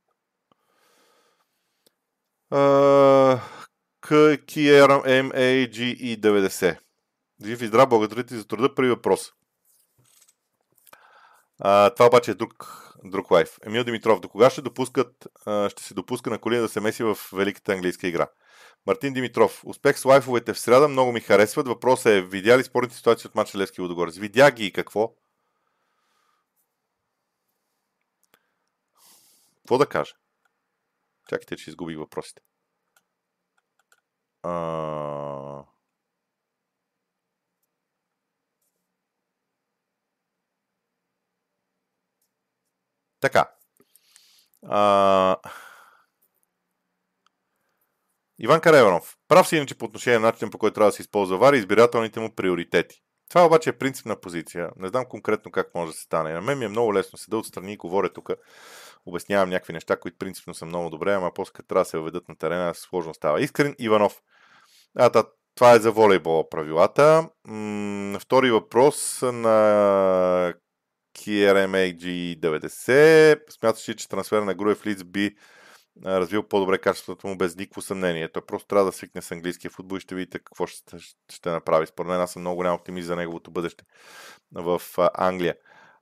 KRMAGE90. Жив и здрав, благодаря ти за труда. Първи въпрос. А, това обаче е друг, друг лайф. Емил Димитров, до кога ще, допускат, ще се допуска на колина да се меси в великата английска игра? Мартин Димитров, успех с лайфовете в среда, много ми харесват. Въпросът е, видя ли спорните ситуации от матча Левски Лудогорец? Видя ги и какво? Какво да кажа? Чакайте, че изгубих въпросите. А... Така. А... Иван Кареванов. Прав си иначе по отношение на начина по който трябва да се използва ВАР и избирателните му приоритети. Това обаче е принципна позиция. Не знам конкретно как може да се стане. На мен ми е много лесно седа отстрани и говоря тук. Обяснявам някакви неща, които принципно са много добре, ама после като трябва да се въведат на терена, сложно става. Искрен Иванов. А, да, това е за волейбола правилата. М- втори въпрос на KRMAG 90. Смяташ ли, че трансфер на Груев Лиц би развил по-добре качеството му без никакво съмнение. Той просто трябва да свикне с английския футбол и ще видите какво ще, ще направи. Според мен аз съм много голям оптимист за неговото бъдеще в Англия.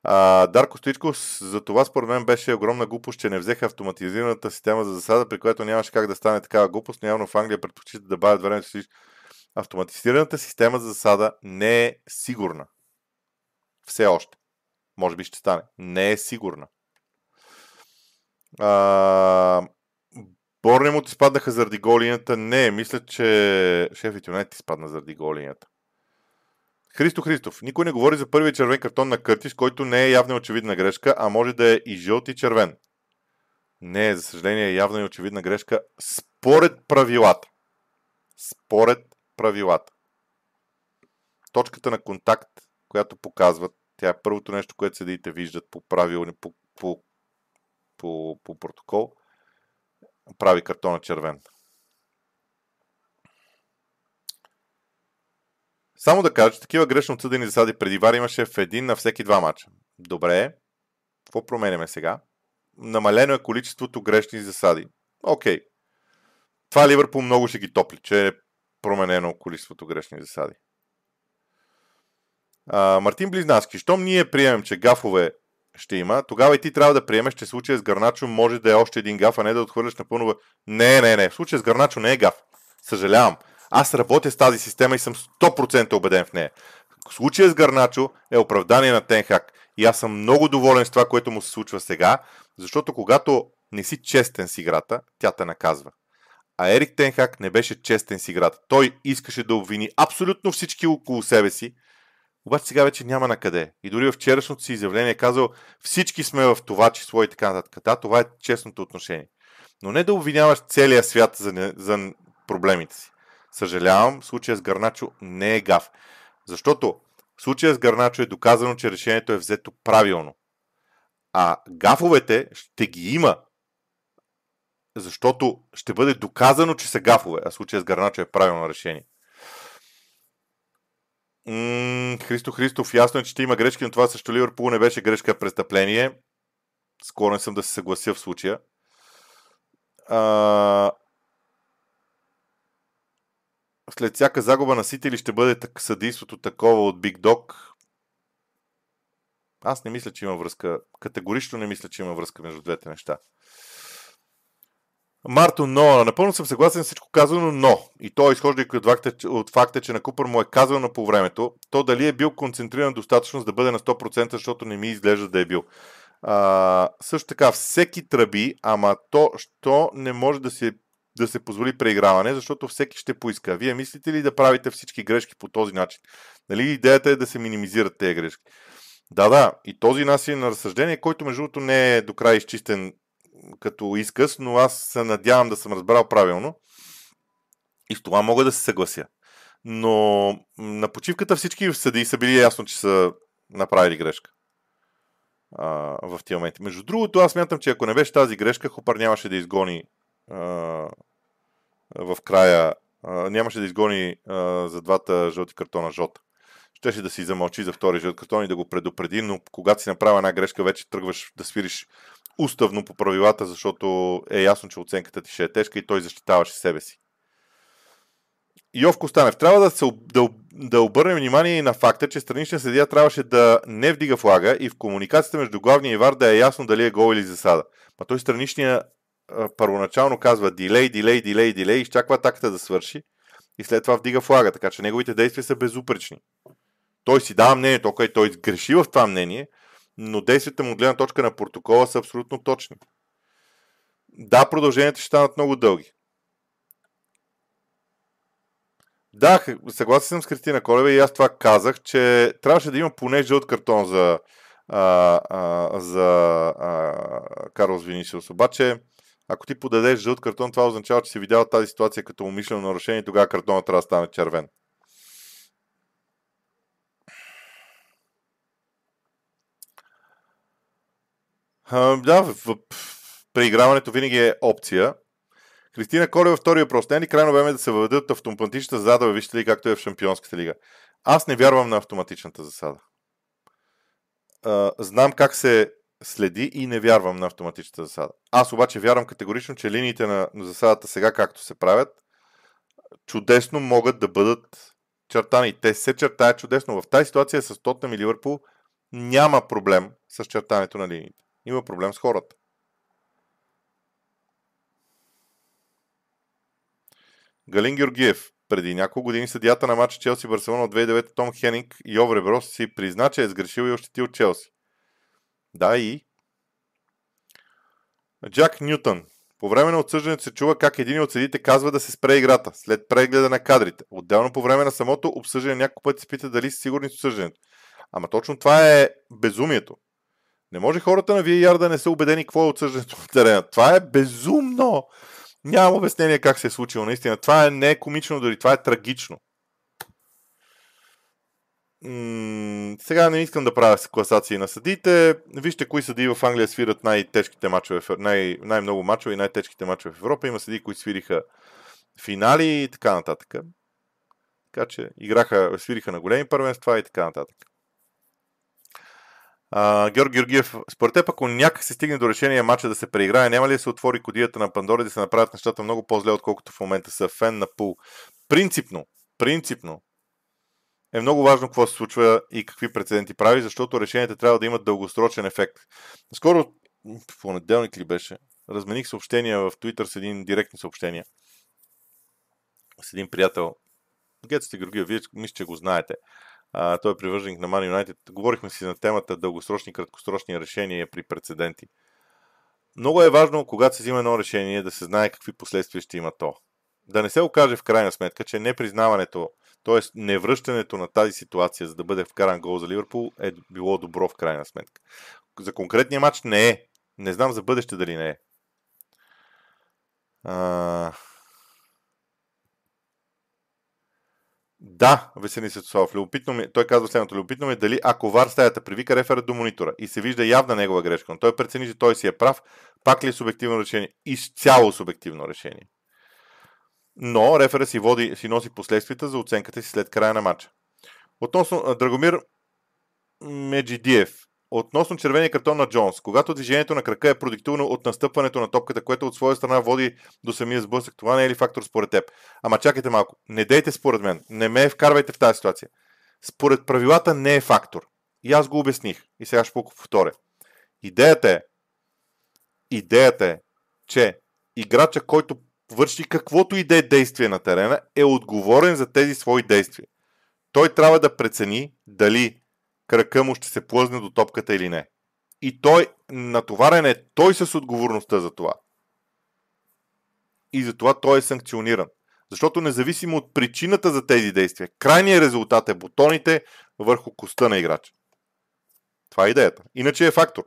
А, Дарко Стоичков, за това според мен беше огромна глупост, че не взеха автоматизираната система за засада, при която нямаше как да стане такава глупост, но явно в Англия предпочитат да бавят времето си. Автоматизираната система за засада не е сигурна. Все още. Може би ще стане. Не е сигурна. А, Борнемот изпаднаха заради голинята. Не, мисля, че Шефът Юнайт изпадна заради голинята. Христо Христов. Никой не говори за първия червен картон на Къртис, който не е явна и очевидна грешка, а може да е и жълт и червен. Не, за съжаление, е явна и очевидна грешка според правилата. Според правилата. точката на контакт, която показват, тя е първото нещо, което съдиите виждат по правилни, по, по, по, по протокол, прави картона червен. Само да кажа, че такива грешно отсъдени засади преди вар имаше в един на всеки два мача. Добре, какво променяме сега? Намалено е количеството грешни засади. Окей. Това Ливърпул много ще ги топли, че е променено количеството грешни засади. А, Мартин Близнаски, щом ние приемем, че гафове ще има, тогава и ти трябва да приемеш, че случая с Гарначо може да е още един гаф, а не да отхвърляш напълно. Не, не, не. В случая с Гарначо не е гаф. Съжалявам. Аз работя с тази система и съм 100% убеден в нея. Случая с Гарначо е оправдание на Тенхак. И аз съм много доволен с това, което му се случва сега, защото когато не си честен с играта, тя те наказва. А Ерик Тенхак не беше честен с играта. Той искаше да обвини абсолютно всички около себе си, обаче сега вече няма на къде. И дори в вчерашното си изявление е казал, всички сме в това число и така нататък. Да, това е честното отношение. Но не да обвиняваш целия свят за, не, за проблемите си. Съжалявам, случая с Гарначо не е гав. Защото случая с Гарначо е доказано, че решението е взето правилно. А гафовете ще ги има, защото ще бъде доказано, че са гафове, а случая с Гарначо е правилно решение. М- Христо Христов, ясно е, че ще има грешки, но това също Ливърпул не беше грешка, престъпление. Скоро съм да се съглася в случая. А... След всяка загуба на Сити ще бъде так- съдейството такова от Биг Дог? Аз не мисля, че има връзка. Категорично не мисля, че има връзка между двете неща. Марто, но напълно съм съгласен с всичко казано, но и то изхожда от факта, от факта, че на Купър му е казано по времето, то дали е бил концентриран достатъчно, за да бъде на 100%, защото не ми изглежда да е бил. А, също така, всеки тръби, ама то, що не може да се, да се позволи преиграване, защото всеки ще поиска. Вие мислите ли да правите всички грешки по този начин? Нали идеята е да се минимизират тези грешки? Да, да, и този начин на разсъждение, който между другото не е до край изчистен като изказ, но аз се надявам да съм разбрал правилно. И с това мога да се съглася. Но на почивката всички съди са били ясно, че са направили грешка а, в тия моменти. Между другото, аз мятам, че ако не беше тази грешка, Хопър нямаше да изгони а, в края, а, нямаше да изгони а, за двата жълти картона Жота. Щеше да си замълчи за втори жълт картон и да го предупреди, но когато си направя една грешка, вече тръгваш да свириш уставно по правилата, защото е ясно, че оценката ти ще е тежка и той защитаваше себе си. Йов Костанев, трябва да, се, да, да обърнем внимание и на факта, че страничен съдия трябваше да не вдига флага и в комуникацията между главния и вар да е ясно дали е гол или засада. Ма той страничния първоначално казва дилей, дилей, дилей, дилей, изчаква атаката да свърши и след това вдига флага, така че неговите действия са безупречни. Той си дава мнението, okay, той греши в това мнение, но действията му от гледна точка на протокола са абсолютно точни. Да, продълженията ще станат много дълги. Да, съгласен съм с Кристина Колева и аз това казах, че трябваше да има поне жълт картон за, а, а, за а, Карлос Винисиус. Обаче, ако ти подадеш жълт картон, това означава, че си видял тази ситуация като умишлено нарушение и тогава картона трябва да стане червен. Да, в, в, преиграването винаги е опция. Кристина Колева, втори въпрос. Не е ли крайно време да се въведат автоматичната засада, вижте ли както е в Шампионската лига? Аз не вярвам на автоматичната засада. А, знам как се следи и не вярвам на автоматичната засада. Аз обаче вярвам категорично, че линиите на засадата сега, както се правят, чудесно могат да бъдат чертани. Те се чертаят чудесно. В тази ситуация с Тотнам и Ливърпул няма проблем с чертането на линиите. Има проблем с хората. Галин Георгиев. Преди няколко години съдията на матча Челси Барселона от 2009 Том Хенинг и Овре Брос си призна, че е сгрешил и ощетил Челси. Да и... Джак Нютън. По време на отсъждането се чува как един от съдите казва да се спре играта, след прегледа на кадрите. Отделно по време на самото обсъждане няколко пъти се пита дали са сигурни с обсъждането. Ама точно това е безумието. Не може хората на VAR да не са убедени какво е отсъждането на терена. Това е безумно! Нямам обяснение как се е случило наистина. Това е не е комично, дори това е трагично. сега не искам да правя класации на съдиите. Вижте кои съдии в Англия свират най-тежките мачове, най- най-много мачове и най-тежките мачове в Европа. Има съдии, които свириха финали и така нататък. Така че играха, свириха на големи първенства и така нататък. А, Георг Георгиев, според теб, ако някак се стигне до решение матча да се преиграе, няма ли да се отвори кодията на Пандора да се направят нещата много по-зле, отколкото в момента са фен на пул? Принципно, принципно е много важно какво се случва и какви прецеденти прави, защото решенията трябва да имат дългосрочен ефект. Скоро, в понеделник ли беше, размених съобщения в Twitter с един директни съобщения с един приятел. Гетсте Георгия, вие мисля, че го знаете. А, той е привърженик на Man United. Говорихме си на темата дългосрочни и краткосрочни решения при прецеденти. Много е важно, когато се взима едно решение, да се знае какви последствия ще има то. Да не се окаже в крайна сметка, че непризнаването, т.е. невръщането на тази ситуация, за да бъде вкаран гол за Ливърпул, е било добро в крайна сметка. За конкретния матч не е. Не знам за бъдеще дали не е. А... Да, Весени Светослав. Любопитно ми, той казва следното. Любопитно ми е дали ако вар стаята привика рефера до монитора и се вижда явна негова грешка, но той прецени, че той си е прав, пак ли е субективно решение? Изцяло субективно решение. Но рефера си, води, си носи последствията за оценката си след края на матча. Относно Драгомир Меджидиев, Относно червения картон на Джонс, когато движението на крака е продиктувано от настъпването на топката, което от своя страна води до самия сблъсък, това не е ли фактор според теб? Ама чакайте малко, не дейте според мен, не ме вкарвайте в тази ситуация. Според правилата не е фактор. И аз го обясних. И сега ще повторя. Идеята е, идеята е, че играча, който върши каквото и да е действие на терена, е отговорен за тези свои действия. Той трябва да прецени дали крака му ще се плъзне до топката или не. И той, натоварен е той с отговорността за това. И за това той е санкциониран. Защото независимо от причината за тези действия, крайният резултат е бутоните върху коста на играча. Това е идеята. Иначе е фактор.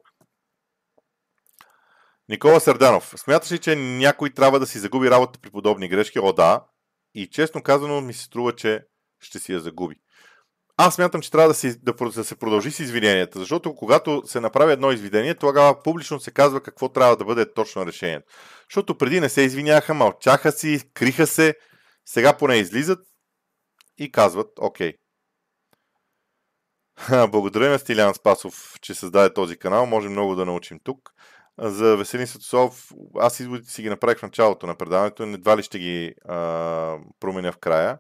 Никола Сърданов. Смяташ ли, че някой трябва да си загуби работа при подобни грешки? О, да. И честно казано ми се струва, че ще си я загуби. Аз смятам, че трябва да, си, да, да се продължи с извиненията, защото когато се направи едно извинение, тогава публично се казва какво трябва да бъде точно решението. Защото преди не се извиняха, мълчаха си, криха се, сега поне излизат и казват, окей. Благодаря на Стилян Спасов, че създаде този канал. Може много да научим тук. За Веселин Светослав, аз изводите си ги направих в началото на предаването, едва ли ще ги а, променя в края.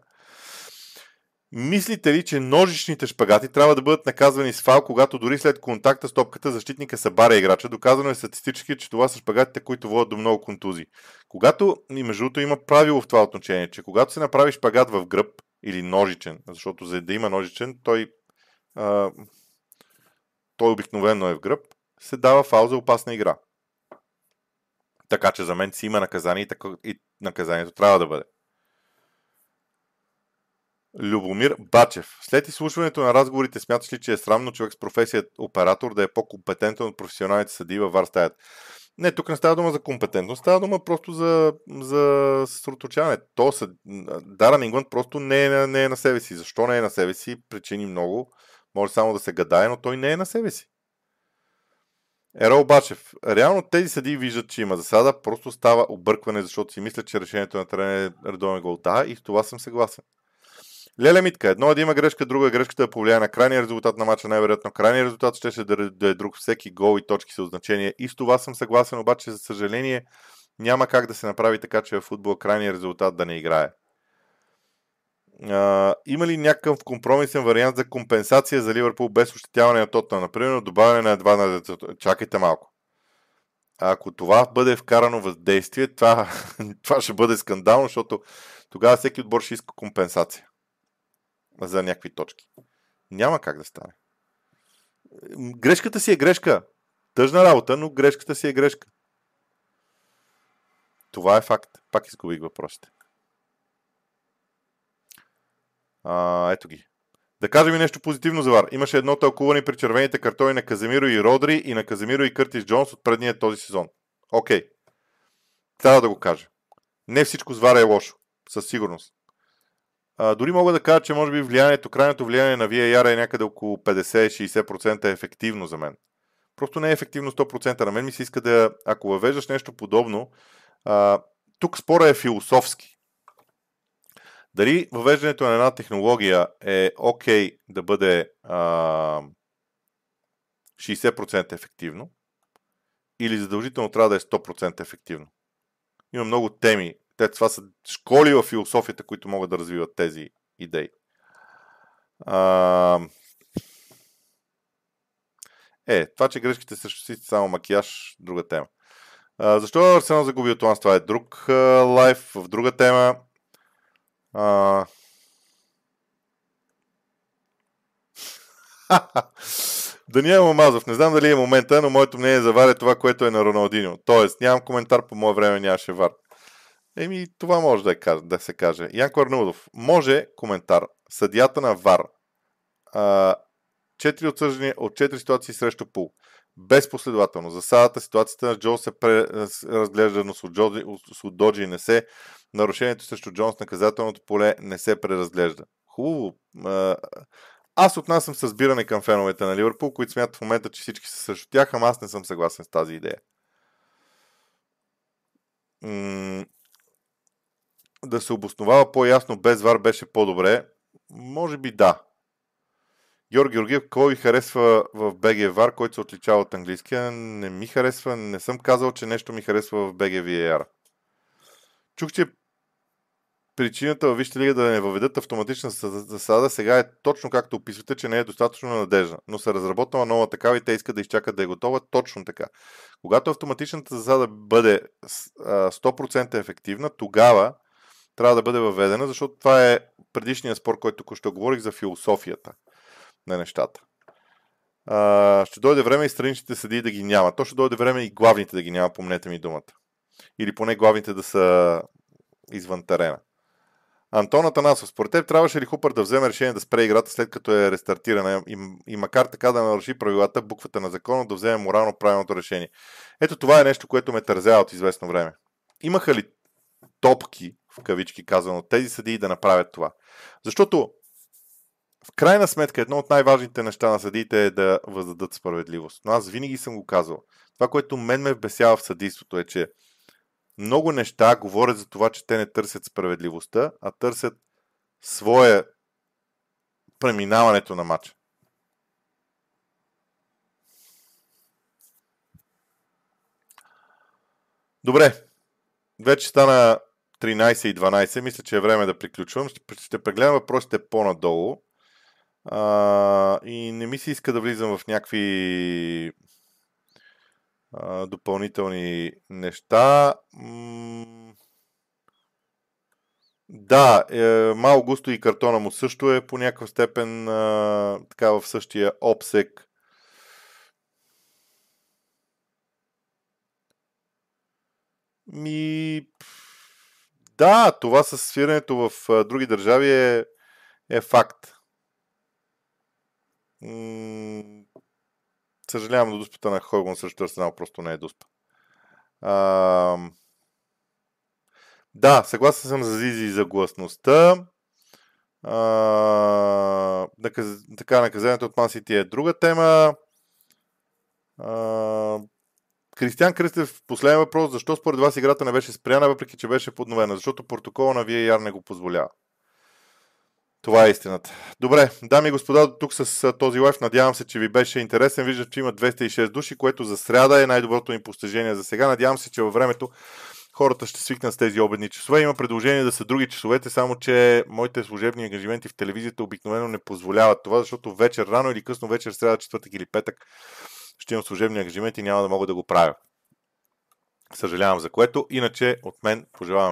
Мислите ли, че ножичните шпагати трябва да бъдат наказвани с фал, когато дори след контакта с топката защитника събаря играча? Доказано е статистически, че това са шпагатите, които водят до много контузии. Когато, и между другото има правило в това отношение, че когато се направи шпагат в гръб или ножичен, защото за да има ножичен, той, а, той обикновено е в гръб, се дава фал за опасна игра. Така че за мен си има наказание и, така, и наказанието трябва да бъде. Любомир Бачев. След изслушването на разговорите, смяташ ли, че е срамно човек с професия оператор да е по-компетентен от професионалните съди във вар Не, тук не става дума за компетентност, става дума просто за, за съсредоточаване. То са, Даран Ингланд просто не е, не е на себе си. Защо не е на себе си? Причини много. Може само да се гадае, но той не е на себе си. Ерол Бачев. Реално тези съди виждат, че има засада, просто става объркване, защото си мислят, че решението на терена е редовен гол. Да, и с това съм съгласен. Леля Митка, едно е да има грешка, друга е грешката да повлияе на крайния резултат на матча, най-вероятно крайния резултат ще, ще да е друг, всеки гол и точки са значение. И с това съм съгласен, обаче за съжаление няма как да се направи така, че в футбол крайния резултат да не играе. А, има ли някакъв компромисен вариант за компенсация за Ливърпул без ощетяване на Тотна? Например, добавяне на едва на Чакайте малко. Ако това бъде вкарано в действие, това, това ще бъде скандално, защото тогава всеки отбор ще иска компенсация за някакви точки. Няма как да стане. Грешката си е грешка. Тъжна работа, но грешката си е грешка. Това е факт. Пак изгубих въпросите. А, ето ги. Да кажем и нещо позитивно за Вар. Имаше едно тълкуване при червените картони на Каземиро и Родри и на Каземиро и Къртис Джонс от предния този сезон. Окей. Трябва да го кажа. Не всичко с Вара е лошо. Със сигурност. Дори мога да кажа, че може би влиянието, крайното влияние на VAR е някъде около 50-60% е ефективно за мен. Просто не е ефективно 100%. На мен ми се иска да, ако въвеждаш нещо подобно, а, тук спора е философски. Дали въвеждането на една технология е окей okay да бъде а, 60% ефективно или задължително трябва да е 100% ефективно. Има много теми. Те, това са школи в философията, които могат да развиват тези идеи. А... Е, това, че грешките срещу си само макияж, друга тема. А, защо Арсенал загуби от това? Това е друг а, лайф, в друга тема. А... Даниел Мамазов, не знам дали е момента, но моето мнение за Вар е това, което е на Роналдино. Тоест, нямам коментар по мое време, нямаше Вар. Еми, това може да, е, да се каже. Янко Арнаудов, може коментар. Съдята на Вар. А, 4 отсъждания от 4 ситуации срещу Пул. Безпоследователно. За садата ситуацията на Джо се разглежда, но с Доджи не се. Нарушението срещу Джонс наказателното поле не се преразглежда. Хубаво. Аз отнасям съзбиране към феновете на Ливърпул, които смятат в момента, че всички са срещу тях, ама аз не съм съгласен с тази идея. Да се обосновава по-ясно без вар беше по-добре. Може би да. Георги Георгиев, кой харесва в BG VAR, който се отличава от английския? Не ми харесва, не съм казал, че нещо ми харесва в BG VAR. Чух, че причината във Вижте лига да не въведат автоматична засада сега е точно както описвате, че не е достатъчно надежна, но се разработва нова такава и те искат да изчакат да е готова точно така. Когато автоматичната засада бъде 100% ефективна, тогава трябва да бъде въведена, защото това е предишният спор, който току-що говорих за философията на нещата. А, ще дойде време и страничните съдии да ги няма. То ще дойде време и главните да ги няма, помнете ми думата. Или поне главните да са извън терена. Антон Атанасов, според теб трябваше ли Хупър да вземе решение да спре играта след като е рестартирана и, и макар така да наруши правилата, буквата на закона, да вземе морално правилното решение? Ето това е нещо, което ме тързява от известно време. Имаха ли топки, в кавички казано, тези съдии да направят това? Защото в крайна сметка едно от най-важните неща на съдиите е да въздадат справедливост. Но аз винаги съм го казвал. Това, което мен ме вбесява в съдийството е, че много неща говорят за това, че те не търсят справедливостта, а търсят свое преминаването на матча. Добре. Вече стана 13 и 12. Мисля, че е време да приключвам. Ще, ще прегледам въпросите по-надолу. А, и не ми се иска да влизам в някакви а, допълнителни неща. Да, е, Мал Густо и картона му също е по някаква степен а, така в същия обсек. Ми... Да, това с свирането в други държави е, е факт. М- Съжалявам, до дуспата на Хойгон срещу Арсенал просто не е дуспа. А... Да, съгласен съм за Зизи и за гласността. А... Така, наказанието от Ман е друга тема. А... Кристиан Кръстев, последен въпрос. Защо според вас играта не беше спряна, въпреки че беше подновена? Защото протокола на VAR не го позволява. Това е истината. Добре, дами и господа, тук с този лайф надявам се, че ви беше интересен. Виждам, че има 206 души, което за сряда е най-доброто им постижение за сега. Надявам се, че във времето хората ще свикнат с тези обедни часове. Има предложение да са други часовете, само че моите служебни ангажименти в телевизията обикновено не позволяват това, защото вечер, рано или късно вечер, сряда, четвъртък или петък ще имам служебни ангажименти и няма да мога да го правя. Съжалявам за което. Иначе от мен пожелавам